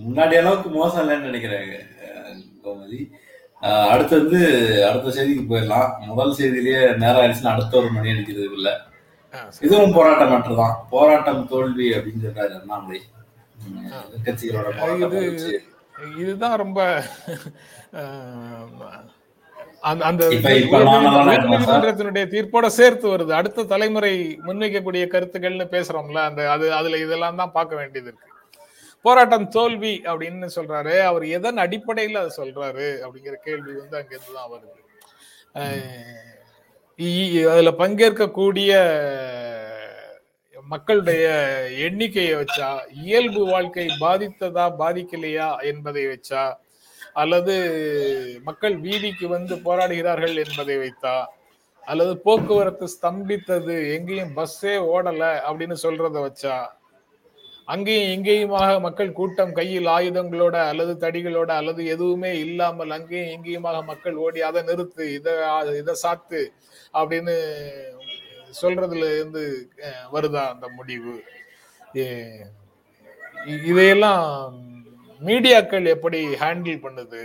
முன்னாடி அளவுக்கு மோசம் இல்லைன்னு நினைக்கிறேன் அஹ், கோமதி. அடுத்து வந்து அடுத்த செய்திக்கு போயிடலாம். முதல் செய்தியிலேயே நேரம் ஆயிடுச்சுன்னா அடுத்த ஒரு மணி அடிக்கிறது இல்ல. இதுவும் போராட்டம் மட்டும்தான் போராட்டம் தோல்வி அப்படின்னு சொல்றாரு அண்ணாமலை. வச்சு. இதுதான் ரொம்ப அந்த. உயர்நீதிமன்றத்தினுடைய தீர்ப்போட சேர்த்து வருது. அடுத்த தலைமுறை முன்வைக்கக்கூடிய கருத்துக்கள்னு பேசுறோம்ல அந்த அது அதுல இதெல்லாம் தான் பார்க்க வேண்டியது இருக்கு. போராட்டம் தோல்வி அப்படின்னு சொல்றாரு. அவர் எதன் அடிப்படையில் அதை சொல்றாரு அப்படிங்கிற கேள்வி வந்து அங்கிருந்து தான் வருது அதில் அதுல பங்கேற்கக்கூடிய மக்களுடைய எண்ணிக்கையை வச்சா இயல்பு வாழ்க்கை பாதித்ததா பாதிக்கலையா என்பதை வச்சா அல்லது மக்கள் வீதிக்கு வந்து போராடுகிறார்கள் என்பதை வைத்தா அல்லது போக்குவரத்து ஸ்தம்பித்தது எங்கேயும் பஸ்ஸே ஓடலை அப்படின்னு சொல்றத வச்சா அங்கேயும் இங்கேயுமாக மக்கள் கூட்டம் கையில் ஆயுதங்களோட அல்லது தடிகளோட அல்லது எதுவுமே இல்லாமல் அங்கேயும் இங்கேயுமாக மக்கள் ஓடி அதை நிறுத்து இதை இதை சாத்து அப்படின்னு சொல்றதுல இருந்து வருதா அந்த முடிவு? இதையெல்லாம் மீடியாக்கள் எப்படி ஹேண்டில் பண்ணுது?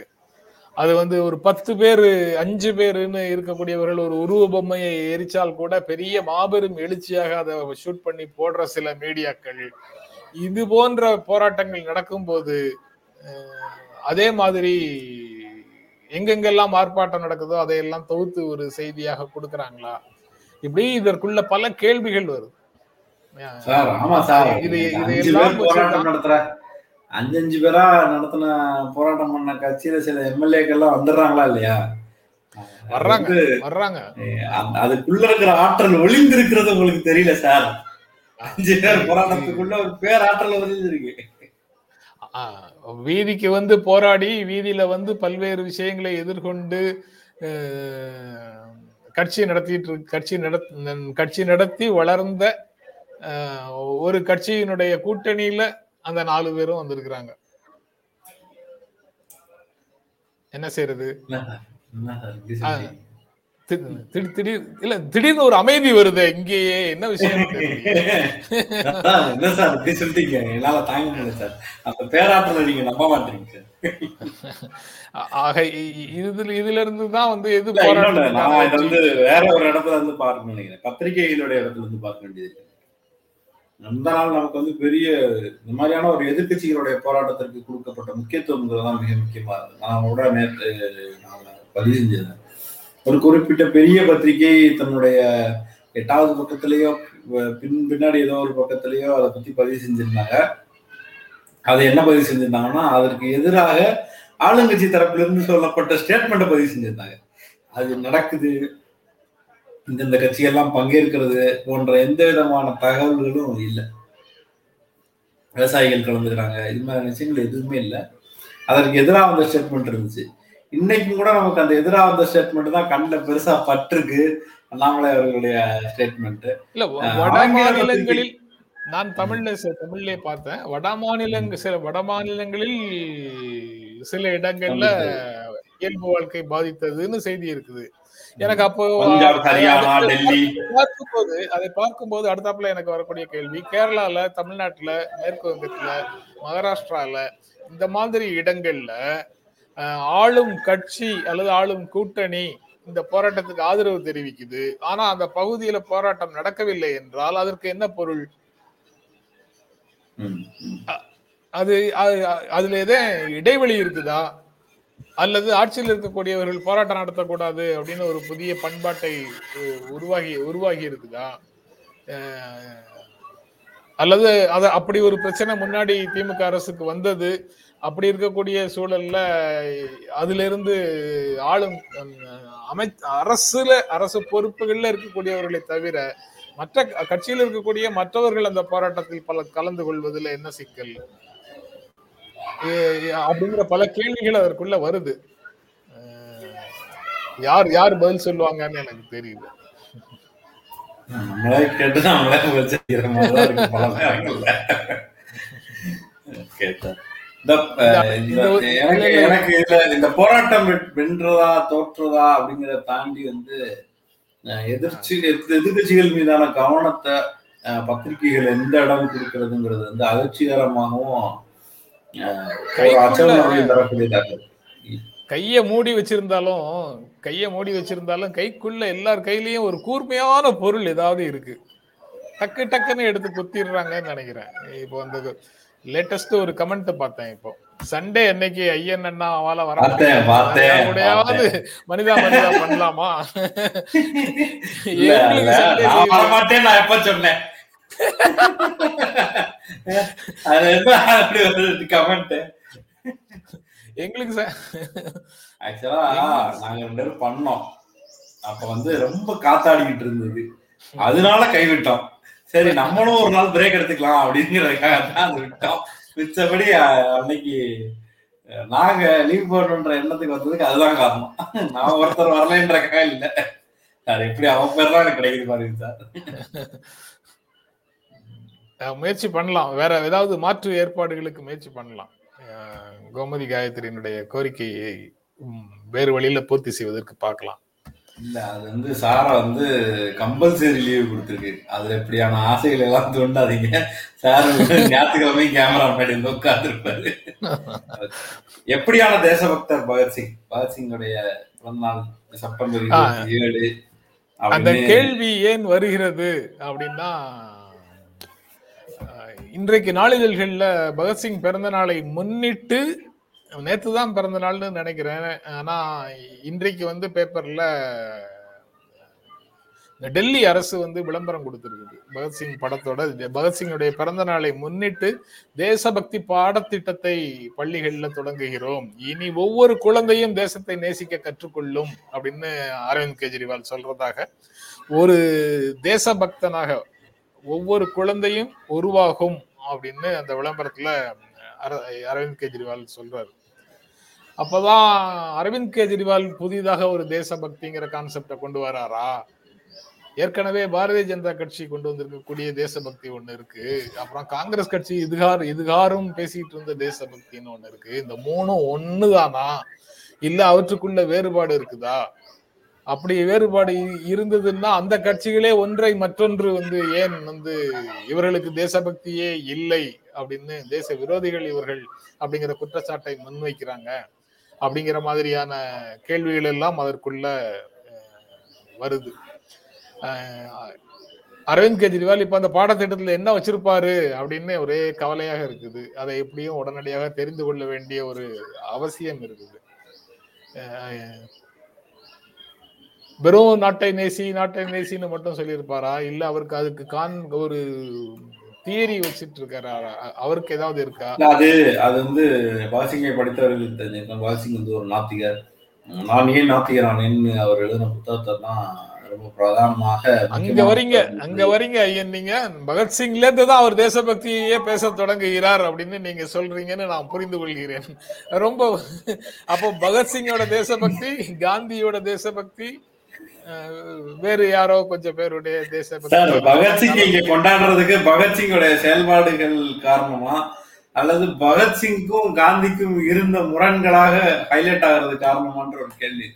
அது வந்து ஒரு பத்து பேர் அஞ்சு பேருன்னு இருக்கக்கூடியவர்கள் ஒரு உருவ பொம்மையை எரிச்சால் கூட பெரிய மாபெரும் எழுச்சியாக அதை ஷூட் பண்ணி போடுற சில மீடியாக்கள். இது போன்ற போராட்டங்கள் நடக்கும்போது அஹ், அதே மாதிரி எங்கெங்கெல்லாம் ஆர்ப்பாட்டம் நடக்குதோ அதையெல்லாம் தொகுத்து ஒரு செய்தியாக கொடுக்கறாங்களா? இப்படி இதற்குள்ள பல கேள்விகள் வருது அஹ், சார் ஆமா சார். இது இன்னைக்கு இது அஞ்சு எல்லாம் பேர் நடத்தின போராட்டம் பண்ண கட்சியில சில எம்எல்ஏக்கள் எல்லாம் வந்துடுறாங்களா இல்லையா? வர்றாங்க வர்றாங்க. அதுக்குள்ள இருக்கிற ஆற்றல் ஒளிந்து இருக்கிறது உங்களுக்கு தெரியல சார். அஞ்சு பேர் போராட்டத்துக்குள்ள ஒரு பேர் ஆற்றல் ஒளிந்து இருக்கு ஆஹ், வீதிக்கு வந்து போராடி வீதியில வந்து பல்வேறு விஷயங்களை எதிர்கொண்டு கட்சி நடத்திட்டு கட்சி நட கட்சி நடத்தி வளர்ந்த ஒரு கட்சியினுடைய கூட்டணியில அந்த நாலு பேரும் வந்திருக்கிறாங்க. என்ன செய்யறது திடீர் இல்ல திடீர்னு ஒரு அமைதி வருது இங்கேயே. என்ன விஷயம்? என்ன சார் இப்படி சொல்லிட்டீங்க என்னால தாங்க முடியல சார். அந்த பேராற்றலை நீங்க நம்ப மாட்டீங்க ஆக இதுல இதுல இருந்து தான் வந்து எது நான் இதை வந்து வேற ஒரு இடத்துல இருந்து பார்க்கணும்னு நினைக்கிறேன். பத்திரிகைகளுடைய இடத்துல இருந்து பார்க்க வேண்டியது அந்த நாள் நமக்கு வந்து பெரிய இந்த மாதிரியான ஒரு எதிர்க்கட்சிகளுடைய போராட்டத்திற்கு கொடுக்கப்பட்ட முக்கியத்துவம் தான் மிக முக்கியமா இருக்கு நான் கூட நேற்று நான் பதிவு செஞ்சிருந்தேன் ஒரு குறிப்பிட்ட பெரிய பத்திரிகை தன்னுடைய எட்டாவது பக்கத்திலேயோ பின் பின்னாடி ஏதோ ஒரு பக்கத்திலேயோ அதை பத்தி பதிவு செஞ்சிருந்தாங்க. அது என்ன பதிவு செஞ்சிருந்தாங்கன்னா அதற்கு எதிராக ஆளுங்கட்சி தரப்பிலிருந்து சொல்லப்பட்ட ஸ்டேட்மெண்ட்டை பதிவு செஞ்சிருந்தாங்க. அது நடக்குது. இந்தந்த கட்சியெல்லாம் பங்கேற்கிறது போன்ற எந்த விதமான தகவல்களும் இல்லை. விவசாயிகள் கலந்துக்கிறாங்க. இது மாதிரி விஷயங்கள் எதுவுமே இல்லை. அதற்கு எதிராக அந்த ஸ்டேட்மெண்ட் இருந்துச்சு. இன்னைக்கும் கூட நமக்கு அந்த எதிராக வந்த ஸ்டேட்மெண்ட் தான் கண்ணில் பெருசா பட்டிருக்கு. அண்ணாமலை அவர்களுடைய ஸ்டேட்மெண்ட் இல்ல வ- அஹ் வட ஆங்கில மாநிலங்களில் நான் தமிழ்ல தமிழ்லயே பார்த்தேன். வட மாநிலங்க சில வட மாநிலங்களில் சில இடங்கள்ல இயல்பு வாழ்க்கை பாதித்ததுன்னு செய்தி இருக்குது. எனக்கு அப்போ பார்க்கும்போது அதை பார்க்கும்போது அடுத்தாப்புல எனக்கு வரக்கூடிய கேள்வி கேரளால தமிழ்நாட்டுல மேற்கு வங்கத்துல மகாராஷ்டிரால இந்த மாதிரி இடங்கள்ல ஆளும் கட்சி அல்லது ஆளும் கூட்டணி இந்த போராட்டத்துக்கு ஆதரவு தெரிவிக்குது. ஆனா அந்த பகுதியில போராட்டம் நடக்கவில்லை என்றால் அதற்கு என்ன பொருள். அது அது- அதுல எதே இடைவெளி இருக்குதா? அல்லது ஆட்சியில் இருக்கக்கூடியவர்கள் போராட்டம் நடத்தக்கூடாது அப்படின்னு ஒரு புதிய பண்பாட்டை உருவாகி உருவாகி இருக்குதா? அல்லது அது அப்படி ஒரு பிரச்சனை முன்னாடி திமுக அரசுக்கு வந்தது. அப்படி இருக்கக்கூடிய சூழல்ல அதுல இருந்து ஆளும் அமை அரசுல அரசு பொறுப்புகள்ல இருக்கக்கூடியவர்களை தவிர மற்ற கட்சியில் இருக்கக்கூடிய மற்றவர்கள் அந்த போராட்டத்தில் பல கலந்து கொள்வதில் என்ன சிக்கல்? அப்படிங்கிற பல கேள்விகள் அதற்குள்ள வருது. யார் யார் பதில் சொல்லுவாங்கன்னு எனக்கு தெரியல. நம்மளே கேட்டு எனக்கு இதுல இந்த போராட்டம் வென்றதா தோற்றதா அப்படிங்கிறத தாண்டி வந்து எதிர்ச்சி எதிர்- எதிர்க்கட்சிகள் மீதான கவனத்தை பத்திரிகைகள் எந்த இடம் கொடுக்கறதுங்கிறது வந்து அதிர்ச்சிகரமாகவும் அச்சவணையும் தரக்கூடியதாக கைய மூடி வச்சிருந்தாலும் கைய மூடி வச்சிருந்தாலும் கைக்குள்ள எல்லார் கையிலயும் ஒரு கூர்மையான பொருள் ஏதாவது இருக்கு. டக்கு டக்குன்னு எடுத்து குத்திடுறாங்கன்னு நினைக்கிறேன். இப்போ அந்த லேட்டஸ்ட் ஒரு கமெண்ட் பார்த்தேன் இப்போ. சண்டே அன்னைக்கு ஐயன் அண்ணா அவால வர கூடயாவது மனிதா மனிதா பண்ணலாமா? நான் எப்ப சொன்னேன்? கமெண்ட் எங்களுக்கு ச- ஆக்சுவலா நாங்க ரெண்டு பேரும் பண்ணோம். அப்ப வந்து ரொம்ப காத்தாடிக்கிட்டு இருந்தது. அதனால கைவிட்டோம். சரி நம்மளும் ஒரு நாள் பிரேக் எடுத்துக்கலாம் அப்படிங்கிறதுக்காக தான் அது விட்டோம். மிச்சபடி அன்னைக்கு நாங்க லீவ் போடணுன்ற எண்ணத்துக்கு வந்ததுக்கு அதுதான் காரணம். நான் ஒருத்தர் வரலன்றக்காக இல்ல. அது எப்படி அவன் பேர் தான் எனக்கு கிடைக்குது பாருங்க சார் முயற்சி பண்ணலாம். வேற ஏதாவது மாற்று ஏற்பாடுகளுக்கு முயற்சி பண்ணலாம். கோமதி காயத்ரியினுடைய கோரிக்கையை வேறு வழியில பூர்த்தி செய்வதற்கு பார்க்கலாம். இல்ல அது வந்து சாரா வந்து கம்பல்சரி லீவ் கொடுத்துருக்கு. அதுல எப்படியான ஆசைகள் எல்லாம் தோண்டாதீங்க. சார் ஞாயிற்றுக்கிழமை கேமரா முன்னாடி வந்து உட்கார்ந்துருப்பாரு. எப்படியான தேசபக்தர் பகத்சிங் பகத்சிங்குடைய பிறந்தநாள் செப்டம்பர் ஏழு. அந்த கேள்வி ஏன் வருகிறது அப்படின்னா இன்றைக்கு நாளிதழ்கள்ல பகத்சிங் பிறந்த நாளை முன்னிட்டு நேத்து தான் பிறந்த நாள்னு நினைக்கிறேன். ஆனா இன்றைக்கு வந்து பேப்பர்ல இந்த டெல்லி அரசு வந்து விளம்பரம் கொடுத்துருக்குது. பகத்சிங் படத்தோட பகத்சிங்குடைய பிறந்த நாளை முன்னிட்டு தேசபக்தி பாடத்திட்டத்தை பள்ளிகளில் தொடங்குகிறோம். இனி ஒவ்வொரு குழந்தையும் தேசத்தை நேசிக்க கற்றுக்கொள்ளும் அப்படின்னு அரவிந்த் கெஜ்ரிவால் சொல்றதாக. ஒரு தேசபக்தனாக ஒவ்வொரு குழந்தையும் உருவாகும் அப்படின்னு அந்த விளம்பரத்துல அரவிந்த் கெஜ்ரிவால் சொல்றாரு. அப்பதான் அரவிந்த் கெஜ்ரிவால் புதிதாக ஒரு தேசபக்திங்கிற கான்செப்டை கொண்டு வராரா? ஏற்கனவே பாரதிய ஜனதா கட்சி கொண்டு வந்திருக்கக்கூடிய தேசபக்தி ஒண்ணு இருக்கு. அப்புறம் காங்கிரஸ் கட்சி இதுகார் இதுகாரும் பேசிட்டு இருந்த தேசபக்தின்னு ஒண்ணு இருக்கு. இந்த மூணும் ஒண்ணுதானா? இல்ல அவற்றுக்குள்ள வேறுபாடு இருக்குதா? அப்படி வேறுபாடு இருந்ததுன்னா அந்த கட்சிகளே ஒன்றை மற்றொன்று வந்து ஏன் வந்து இவர்களுக்கு தேசபக்தியே இல்லை அப்படின்னு தேச விரோதிகள் இவர்கள் அப்படிங்கிற குற்றச்சாட்டை முன்வைக்கிறாங்க. அப்படிங்கிற மாதிரியான கேள்விகள் எல்லாம் அதற்குள்ள வருது. அரவிந்த் கெஜ்ரிவால் இப்ப அந்த பாடத்திட்டத்துல என்ன வச்சிருப்பாரு அப்படின்னு ஒரே கவலையாக இருக்குது. அதை எப்படியும் உடனடியாக தெரிந்து கொள்ள வேண்டிய ஒரு அவசியம் இருக்குது. வெறும் நாட்டை நேசி நாட்டை நேசின்னு மட்டும் சொல்லியிருப்பாரா? இல்ல அவருக்கு அதுக்கு கான் ஒரு தியரி வச்சிட்டு இருக்காரா அவருக்கு ஏதாவது இருக்கா? அது அது வந்து பாசிங்கை தெரிஞ்சிருக்கேன் பாசிங் வந்து ஒரு நாத்திகர். நான் ஏன் நாத்திகரானேன்னு அவர் எழுதின புத்தகத்தை தான் ரொம்ப பிரதானமாக அங்க வரீங்க. அங்க வரீங்க ஐயன் நீங்க. பகத்சிங்ல இருந்து தான் அவர் தேசபக்தியே பேச தொடங்குகிறார் அப்படின்னு நீங்க சொல்றீங்கன்னு நான் புரிந்து கொள்கிறேன். ரொம்ப அப்போ பகத்சிங்கோட தேசபக்தி காந்தியோட தேசபக்தி வேறு யாரோ கொஞ்சம் பேருடைய தேசபக்தி பகத்சிங் இங்க கொண்டாடுறதுக்கு பகத்சிங்கோட செயல்பாடுகள் காரணமா? அல்லது பகத்சிங்க்கும் காந்திக்கும் இருந்த முரண்களாக ஹைலைட் ஆகிறது காரணமான்ற ஒரு கேள்வி.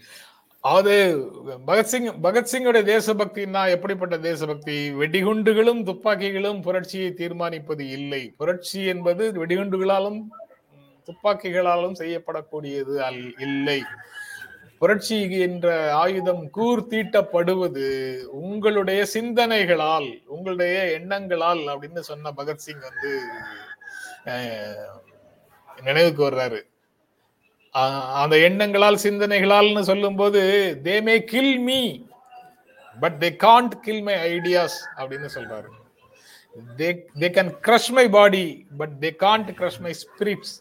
அதாவது பகத்சிங் பகத்சிங்கோட தேசபக்தினா எப்படிப்பட்ட தேசபக்தி? வெடிகுண்டுகளும் துப்பாக்கிகளும் புரட்சியை தீர்மானிப்பது இல்லை. புரட்சி என்பது வெடிகுண்டுகளாலும் துப்பாக்கிகளாலும் செய்யப்படக்கூடியது அல் இல்லை. புரட்சி என்ற ஆயுதம் கூர் தீட்டப்படுவது உங்களுடைய சிந்தனைகளால் உங்களுடைய எண்ணங்களால் அப்படின்னு சொன்ன பகத்சிங் வந்து நினைவுக்கு வர்றாரு. அந்த எண்ணங்களால் சிந்தனைகளால்னு சொல்லும்போது they may kill me but they can't kill my ideas அப்படின்னு சொல்றாரு. They they can crush my body but they can't crush my spirits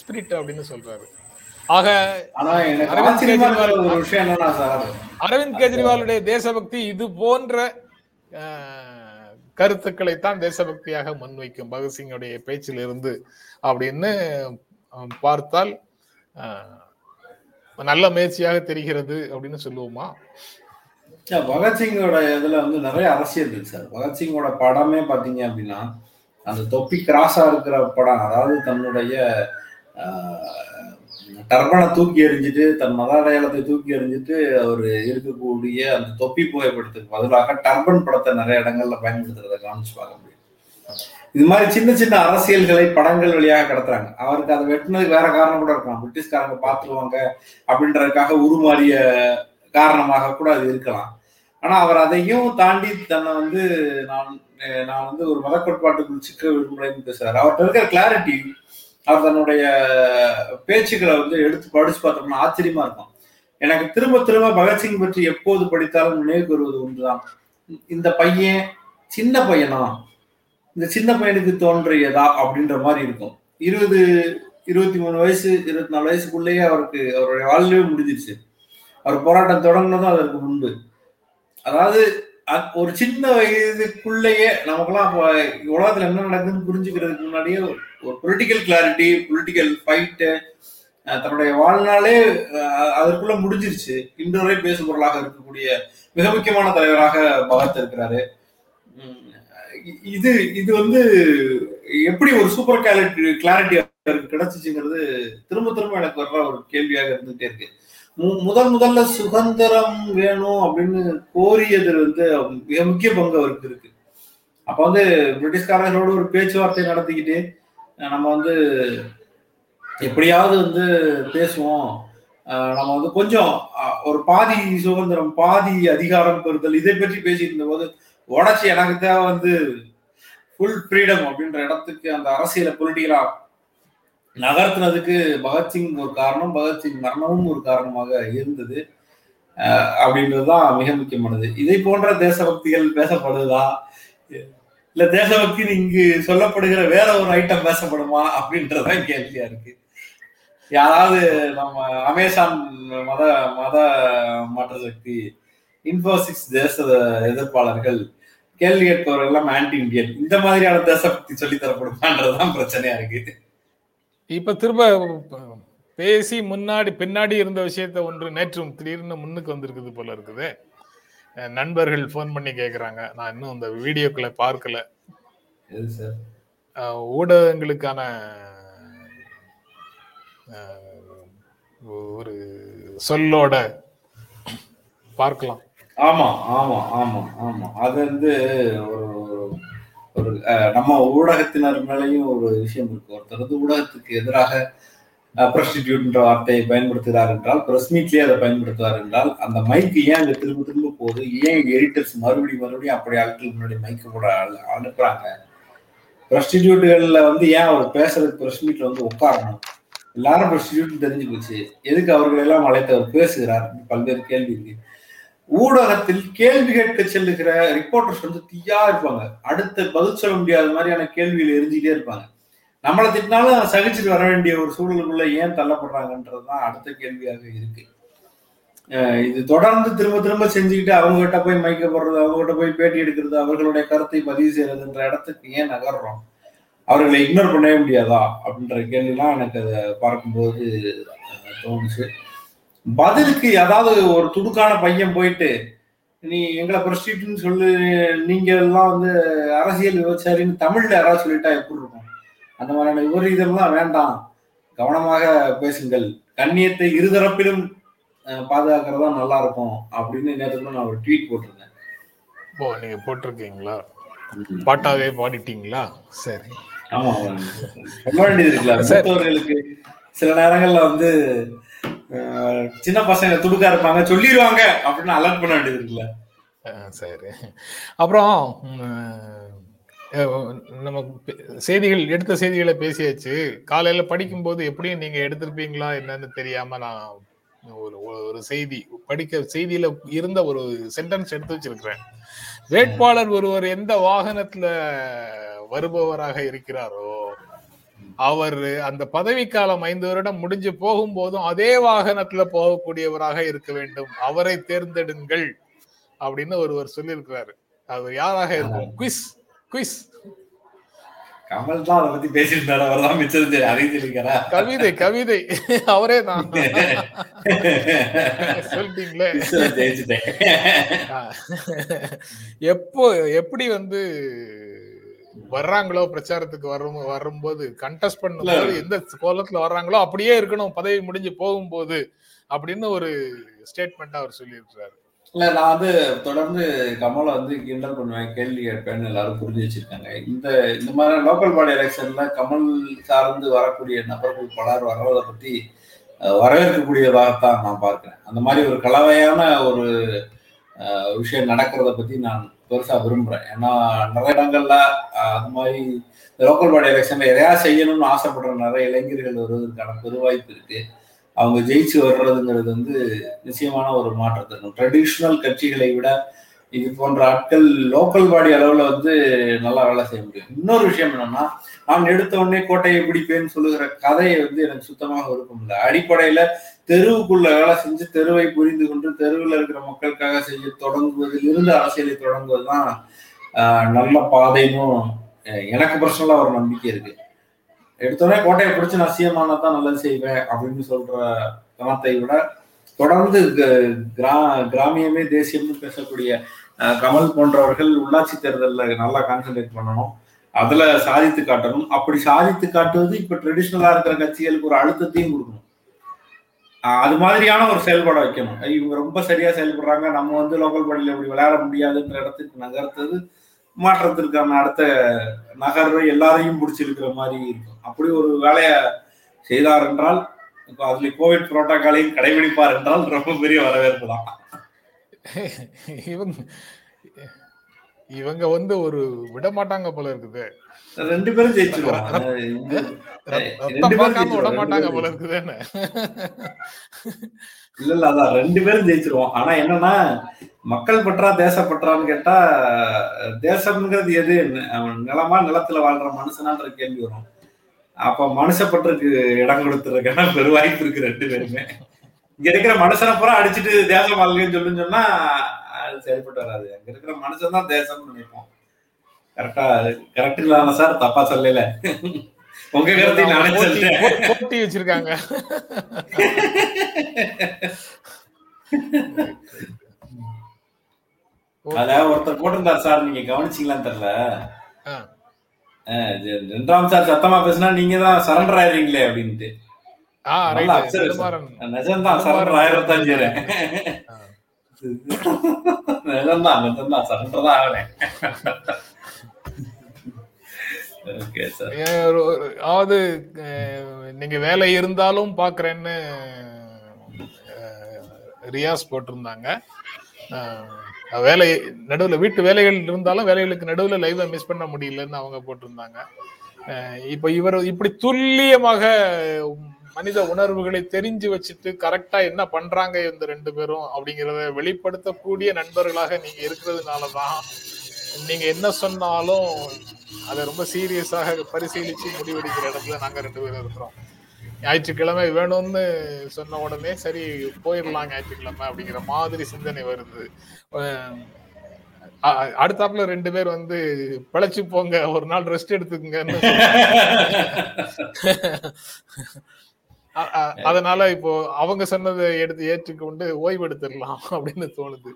spirit அப்படின்னு சொல்றாரு. ஆக அரவிந்த் கெஜ்ரிவாலுடைய தேசபக்தி இது போன்ற கருத்துக்களை தான் தேசபக்தியாக முன்வைக்கும். பகத்சிங்குடைய பேச்சிலிருந்து அப்படின்னு பார்த்தால் நல்ல முயற்சியாக தெரிகிறது அப்படின்னு சொல்லுவோமா? பகத்சிங்கோட இதுல வந்து நிறைய அரசியல் இருக்கு சார். பகத்சிங்கோட படமே பாத்தீங்க அப்படின்னா அந்த தொப்பி கிராஸா இருக்கிற படம் அதாவது தன்னுடைய டர்பனை தூக்கி எறிஞ்சிட்டு தன் மத அடையாளத்தை தூக்கி எறிஞ்சிட்டு அவர் இருக்கக்கூடிய அந்த தொப்பி புகைப்படத்துக்கு பதிலாக டர்பன் படத்தை நிறைய இடங்கள்ல பயன்படுத்துறத கவனிச்சு பார்க்க முடியும். இது மாதிரி சின்ன சின்ன அரசியல்களை படங்கள் வழியாக கடத்துறாங்க. அவருக்கு அதை வெட்டினதுக்கு வேற காரணம் கூட இருக்கலாம். பிரிட்டிஷ்காரங்க பார்த்துருவாங்க அப்படின்றதுக்காக உருமாறிய காரணமாக கூட அது இருக்கலாம். ஆனா அவர் அதையும் தாண்டி தன்னை வந்து நான் நான் வந்து ஒரு மத கோட்பாட்டுக்குள் சிக்க விடுமுறைன்னு பேசுறாரு. அவர்கிட்ட இருக்கிற கிளாரிட்டி அவர் தன்னுடைய பேச்சுக்களை வந்து எடுத்து படிச்சு பார்த்தோம்னா ஆச்சரியமா இருக்கும். எனக்கு திரும்ப திரும்ப பகத்சிங் பற்றி எப்போது படித்தாலும் நினைவுக்கு வருவது ஒன்றுதான். இந்த பையன் சின்ன பையனா? இந்த சின்ன பையனுக்கு தோன்றியதா அப்படின்ற மாதிரி இருக்கும். இருபது இருபத்தி மூணு வயசு இருபத்தி நாலு வயசுக்குள்ளேயே அவருக்கு அவருடைய வாழ்வே முடிஞ்சிருச்சு. அவர் போராட்டம் தொடங்கினதும் அதற்கு முன்பு. அதாவது ஒரு சின்ன வயதுக்குள்ளேயே நமக்கெல்லாம் உலகத்துல என்ன நடக்குதுன்னு புரிஞ்சுக்கிறதுக்கு முன்னாடியே ஒரு பொலிட்டிக்கல் கிளாரிட்டி பொலிட்டிக்கல் ஃபைட்டு தன்னுடைய வாழ்நாளே அதற்குள்ள முடிஞ்சிருச்சு. இன்று வரை பேசும் பொருளாக இருக்கக்கூடிய மிக முக்கியமான தலைவராக பகத் இருக்கிறாரு. இது இது வந்து எப்படி ஒரு சூப்பர் கிளாரிட்டி கிளாரிட்டி கிடைச்சிச்சுங்கிறது திரும்ப திரும்ப எனக்கு வர்ற ஒரு கேள்வியாக இருந்துகிட்டே இருக்கு. முதல் முதல்ல சுதந்திரம் வேணும் அப்படின்னு கோரியது வந்து மிக முக்கிய பங்கு அவருக்கு இருக்கு. அப்ப வந்து பிரிட்டிஷ்காரர்களோட ஒரு பேச்சுவார்த்தை நடத்திக்கிட்டு நம்ம வந்து எப்படியாவது வந்து பேசுவோம். நம்ம வந்து கொஞ்சம் ஒரு பாதி சுதந்திரம் பாதி அதிகாரம் பெறுதல் இதை பற்றி பேசிட்டு இருந்த போது உடச்சி எனக்கு தேவை வந்து ஃபுல் ஃப்ரீடம் அப்படின்ற இடத்துக்கு அந்த அரசியலை பொலிட்டிக்கலா நகர்த்தினதுக்கு பகத்சிங் ஒரு காரணம் பகத்சிங் மரணமும் ஒரு காரணமாக இருந்தது. அப்படின்றதுதான் மிக முக்கியமானது. இதை போன்ற தேசபக்திகள் பேசப்படுதா? இல்ல தேசபக்தி இங்கு சொல்லப்படுகிற வேற ஒரு ஐட்டம் பேசப்படுமா? அப்படின்றதான் கேள்வியா இருக்கு. யாராவது நம்ம அமேசான் மத மத மாற்ற சக்தி இன்ஃபோசிக்ஸ் தேச எதிர்ப்பாளர்கள் கேள்வி கேட்பவர்கள் எல்லாம் ஆன்டி இந்தியன் இந்த மாதிரியான தேசபக்தி சொல்லி தரப்படுமான்றதுதான் பிரச்சனையா இருக்கு. இப்ப திரும்ப பேசி முன்னாடி பின்னாடி இருந்த விஷயத்த ஒன்று நேற்றும் திடீர்னு முன்னுக்கு வந்திருக்குது போல இருக்குது. நண்பர்கள் ஃபோன் பண்ணி கேக்குறாங்க. நான் இன்னும் அந்த வீடியோக்களை பார்க்கல. ஊடகங்களுக்கான ஒரு சொல்லோட பார்க்கலாம். ஆமா ஆமா ஆமா ஆமா. அது வந்து ஒரு நம்ம ஊடகத்தினர் மேலேயும் ஒரு விஷயம் இருக்கு. ஒருத்தர் வந்து ஊடகத்துக்கு எதிராக ப்ரஸ்டிடியூட்ன்ற வார்த்தையை பயன்படுத்துகிறார் என்றால் பிரஸ் மீட்லேயே அதை பயன்படுத்துவார் என்றால் அந்த மைக்கு ஏன் அங்கே திரும்ப திரும்ப போகுது? ஏன் எடிட்டர்ஸ் மறுபடியும் மறுபடியும் அப்படி ஆட்கள் முன்னாடி மைக்கு கூட அனுப்புறாங்க? ப்ரஸ்டிடியூட்டுகளில் வந்து ஏன் அவர் பேசுறதுக்கு பிரஸ் மீட்ல வந்து உட்காரணும்? எல்லாரும் ப்ரஸ்டிடியூட் தெரிஞ்சு போச்சு. எதுக்கு அவர்களெல்லாம் அழைத்து அவர் பேசுகிறார்? பல்வேறு கேள்வி இருக்கு ஊடகத்தில் கேள்வி கேட்க செல்லுகிற ரிப்போர்ட்டர்ஸ் வந்து தீயா இருப்பாங்க. அடுத்த பதில் சொல்ல முடியாத மாதிரியான கேள்வியில் எரிஞ்சிட்டே இருப்பாங்க. நம்மளை திட்டினாலும் சகிச்சுட்டு வர வேண்டிய ஒரு சூழலுக்குள்ள ஏன் தள்ளப்படுறாங்கன்றது தான் அடுத்த கேள்வியாக இருக்கு. இது தொடர்ந்து திரும்ப திரும்ப செஞ்சுக்கிட்டு அவங்க கிட்ட போய் மைக்க போடுறது அவங்க கிட்ட போய் பேட்டி எடுக்கிறது அவர்களுடைய கருத்தை பதிவு செய்யறதுன்ற இடத்துக்கு ஏன் நகர்றோம்? அவர்களை இக்னோர் பண்ணவே முடியாதா? அப்படின்ற கேள்விலாம் எனக்கு அதை பார்க்கும்போது தோணுச்சு. பதிலுக்கு ஏதாவது ஒரு துடுக்கான பையன் போயிட்டு நீ எங்களை பிரஸ்டியூட்னு சொல்லு நீங்க எல்லாம் வந்து அரசியல் விபச்சாரின்னு தமிழ்ல யாராவது சொல்லிட்டா எப்படி இருக்கும்? அந்த மாதிரியான விபரீதம்லாம் வேண்டாம். கவனமாக பேசுங்கள். கண்ணியத்தை இருதரப்பிலும் பாதுகாக்கிறதா நல்லா இருக்கும் அப்படின்னு கூட நான் ஒரு ட்வீட் போட்டிருந்தேன். ஓ நீங்க போட்டிருக்கீங்களா? பாட்டாவே பாடிட்டீங்களா? சரி. ஆமா. சொல்ல வேண்டியது இருக்குல்ல. சில நேரங்கள்ல வந்து சின்ன பசங்க துடுக்கா இருப்பாங்க சொல்லிடுவாங்க அப்படின்னு அலர்ட் பண்ண வேண்டியது இருக்குல்ல. சரி. அப்புறம் நம்ம செய்திகள் எடுத்த செய்திகளை பேசியாச்சு. காலையில படிக்கும்போது எப்படியும் நீங்க எடுத்திருப்பீங்களா என்னன்னு தெரியாம நான் ஒரு ஒரு செய்தி படிக்க செய்தியில இருந்த ஒரு சென்டென்ஸ் எடுத்து வச்சிருக்கிறேன். வேட்பாளர் ஒருவர் எந்த வாகனத்துல வருபவராக இருக்கிறாரோ அவர் அந்த பதவிக்காலம் ஐந்து வருடம் முடிஞ்சு போகும்போதும் அதே வாகனத்துல போகக்கூடியவராக இருக்க வேண்டும். அவரை தேர்ந்தெடுங்கள் அப்படின்னு ஒருவர் சொல்லியிருக்கிறாரு. அவர் யாராக இருக்கும்? குவிஸ் குவிஸ் கமல் தான் அதை பத்தி பேசியிருந்தாரு. அவர் தான் மிச்சம் அறிவிச்சிருக்காரா கவிதை கவிதை. அவரே தான். சொல்லிட்டீங்களே. எப்போ எப்படி வந்து வர்றாங்களோ பிரச்சாரத்துக்கு வரும் வரும்போது கண்டெஸ்ட் பண்ணும்போது எந்த கோலத்துல வர்றாங்களோ அப்படியே இருக்கணும். பதவி முடிஞ்சு போகும்போது அப்படின்னு ஒரு ஸ்டேட்மெண்ட் அவர் சொல்லியிருக்கிறாரு. இல்ல நான் வந்து தொடர்ந்து கமலை வந்து கிண்டல் பண்ணுவேன் கேள்வி கேட்பேன்னு எல்லாரும் புரிஞ்சு வச்சிருக்காங்க. இந்த இந்த மாதிரி லோக்கல் பாடி எலெக்ஷன்ல கமல் சார்ந்து வரக்கூடிய நபர்கள் பலர் வர்றதை பத்தி வரவேற்கக்கூடியதாகத்தான் நான் பார்க்கிறேன். அந்த மாதிரி ஒரு கலவையான ஒரு விஷயம் நடக்கிறத பத்தி நான் பெருசா விரும்புறேன். ஏன்னா நிறைய இடங்கள்ல அது மாதிரி லோக்கல் பாடி எலெக்ஷன்ல எதையா செய்யணும்னு ஆசைப்படுற நிறைய இளைஞர்கள் வருவதற்கான பெருவாய்ப்பு இருக்கு. அவங்க ஜெயிச்சு வர்றதுங்கிறது வந்து நிச்சயமான ஒரு மாற்றத்தை இருக்கும் ட்ரெடிஷ்னல் கட்சிகளை விட இது போன்ற ஆட்கள் லோக்கல் பாடி அளவுல வந்து நல்லா வேலை செய்ய முடியும். இன்னொரு விஷயம் என்னன்னா நான் எடுத்த உடனே கோட்டையை பிடிப்பேன்னு சொல்லுகிற கதையை வந்து எனக்கு சுத்தமாக விருப்பம் இல்லை. அடிப்படையில தெருவுக்குள்ள வேலை செஞ்சு தெருவை புரிந்து கொண்டு தெருவில் இருக்கிற மக்களுக்காக செய்ய தொடங்குவதில் இருந்து அரசியலை தொடங்குவதுதான் தான் நல்ல பாதைன்னும் எனக்கு பர்சனலா ஒரு நம்பிக்கை இருக்கு. எடுத்தோடனே கோட்டையை பிடிச்சி நான் சீமானா தான் நல்லது செய்வேன் அப்படின்னு சொல்ற தனத்தை விட தொடர்ந்து க- கிரா கிராமியமே தேசியம்னு பேசக்கூடிய கமல் போன்றவர்கள் உள்ளாட்சி தேர்தலில் நல்லா கான்சென்ட்ரேட் பண்ணணும். அதுல சாதித்து காட்டணும். அப்படி சாதித்து காட்டுவது இப்ப ட்ரெடிஷ்னலா இருக்கிற கட்சிகளுக்கு ஒரு அழுத்தத்தையும் கொடுக்கணும். அது மாதிரியான ஒரு செயல்பாட வைக்கணும். இவங்க ரொம்ப சரியா செயல்படுறாங்க. நம்ம வந்து லோக்கல் பாடியில் இப்படி விளையாட முடியாதுன்ற இடத்துக்கு நகர்த்தது மாற்றத்திற்கான அடுத்த நகர்வை எல்லாரையும் பிடிச்சிருக்கிற மாதிரி இருக்கும். அப்படி ஒரு வேலையை செய்தார் என்றால் இப்போ அதுல கோவிட் புரோட்டோகாலையும் கடைபிடிப்பார் என்றால் ரொம்ப பெரிய வரவேற்பு தான். இவங்க இவங்க வந்து ஒரு விட மாட்டாங்க போல இருக்குது. ரெண்டு பேரும் ஜெயிச்சிருவாங்க விட. மாட்டாங்க போல பேரும் இருக்குதுன்னு. இல்ல இல்ல அதான் ரெண்டு பேரும் ஜெயிச்சிருவோம். ஆனா என்னன்னா மக்கள் பற்றா தேசப்பற்றான்னு கேட்டா தேசம்ங்கிறது எது? அவன் நிலமா நிலத்துல வாழ்ற மனுஷனான்ற கேள்வி வரும். அப்ப மனுஷப்பற்றுக்கு இடம் கொடுத்துருக்கான பெரு வாய்ப்பு இருக்கு ரெண்டு பேருமே. இங்க இருக்கிற மனுஷனை பூரா அடிச்சுட்டு தேசம் வாழ்க்கைன்னு சொல்லுன்னு சொன்னா அது சரிப்பட்டு வராது. அங்க இருக்கிற மனுஷன் தான் தேசம்னு நினைப்போம். கரெக்டா கரெக்ட் இல்லாம சார் தப்பா சொல்லல. உங்க கருத்தை நானே சொல்லிட்டேன் போட்டி வச்சிருக்காங்க. அத ஒருத்தர் போட்டிருந்தார் சார் நீங்க கவனிச்சீங்களான்னு தெரியல. ரெண்டாம் சார் சத்தமா பேசினா நீங்க தான் சரண்டர் ஆயிருவீங்களே அப்படின்ட்டு. நிஜம்தான் சரண்டர் ஆயிரத்தான் செய்யறேன். நிஜம்தான் நிஜம்தான். சரண்டர் தான் ஆகிறேன் அதாவது நீங்க வேலை இருந்தாலும் பாக்குறேன்னு ரியாஸ் போட்டிருந்தாங்க. வேலை நடுவுல வீட்டு வேலைகள் இருந்தாலும் வேலைகளுக்கு நடுவுல லைவ மிஸ் பண்ண முடியலன்னு அவங்க போட்டிருந்தாங்க. இப்ப இவர் இப்படி துல்லியமாக மனித உணர்வுகளை தெரிஞ்சு வச்சுட்டு கரெக்டா என்ன பண்றாங்க இந்த ரெண்டு பேரும் அப்படிங்கறத வெளிப்படுத்தக்கூடிய நண்பர்களாக நீங்க இருக்கிறதுனாலதான் நீங்க என்ன சொன்னாலும் அதை ரொம்ப சீரியஸாக பரிசீலிச்சு முடிவெடுக்கிற இடத்துல நாங்க ரெண்டு பேரும் இருக்கிறோம். ஞாயிற்றுக்கிழமை வேணும்னு சொன்ன உடனே சரி போயிடலாம் ஞாயிற்றுக்கிழமை அப்படிங்கிற மாதிரி சிந்தனை வருது. அடுத்தாப்புல ரெண்டு பேர் வந்து பிழைச்சு போங்க ஒரு நாள் ரெஸ்ட் எடுத்துக்கங்கன்னு அதனால இப்போ அவங்க சொன்னதை எடுத்து ஏற்றுக்கொண்டு ஓய்வு எடுத்துடலாம் அப்படின்னு தோணுது.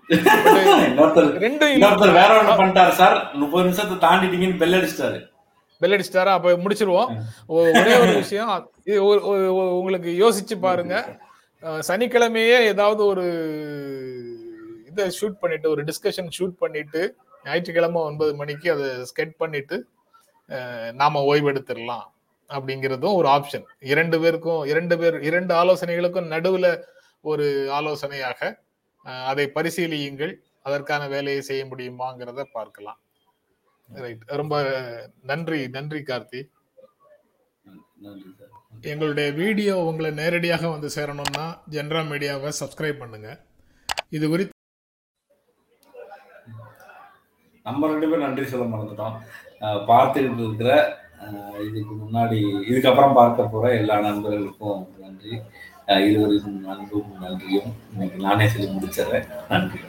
இன்னொருத்தர் ரெண்டும் இன்னொருத்தர் வேற ஒண்ணு பண்ணிட்டாரு சார். முப்பது நிமிஷத்தை தாண்டிட்டீங்கன்னு பெல் அடிச்சிட்டாரு. பெல் அடிச்சிட்டாரா? அப்ப முடிச்சிருவோம். ஒரே ஒரு விஷயம் இது உங்களுக்கு யோசிச்சு பாருங்க. சனிக்கிழமையே ஏதாவது ஒரு இதை ஷூட் பண்ணிட்டு ஒரு டிஸ்கஷன் ஷூட் பண்ணிட்டு ஞாயிற்றுக்கிழமை ஒன்பது மணிக்கு அதை ஸ்கெட் பண்ணிட்டு நாம ஓய்வெடுத்துடலாம். அப்படிங்கிறதும் ஒரு ஆப்ஷன் இரண்டு பேருக்கும் இரண்டு பேர் இரண்டு ஆலோசனைகளுக்கும் நடுவுல ஒரு ஆலோசனையாக அதை பரிசீலியுங்கள். அதற்கான வேலையை செய்ய முடியுமாங்கிறத பார்க்கலாம். ரைட் ரொம்ப நன்றி நன்றி கார்த்தி. எங்களுடைய வீடியோ உங்களை நேரடியாக வந்து சேரணும்னா ஜென்ரா மீடியாவை சப்ஸ்கிரைப் பண்ணுங்க. இது குறித்து நம்ம ரெண்டு பேரும் நன்றி சொல்ல மறந்துட்டோம். பார்த்துக்கிட்டு இருக்கிற இதுக்கு முன்னாடி இதுக்கப்புறம் பார்க்க போகிற எல்லா நண்பர்களுக்கும் நன்றி. அஹ் இருவருக்கும் அன்பும் நன்றியும். இன்னைக்கு நானே சொல்லி முடிச்சிடுறேன். நன்றி.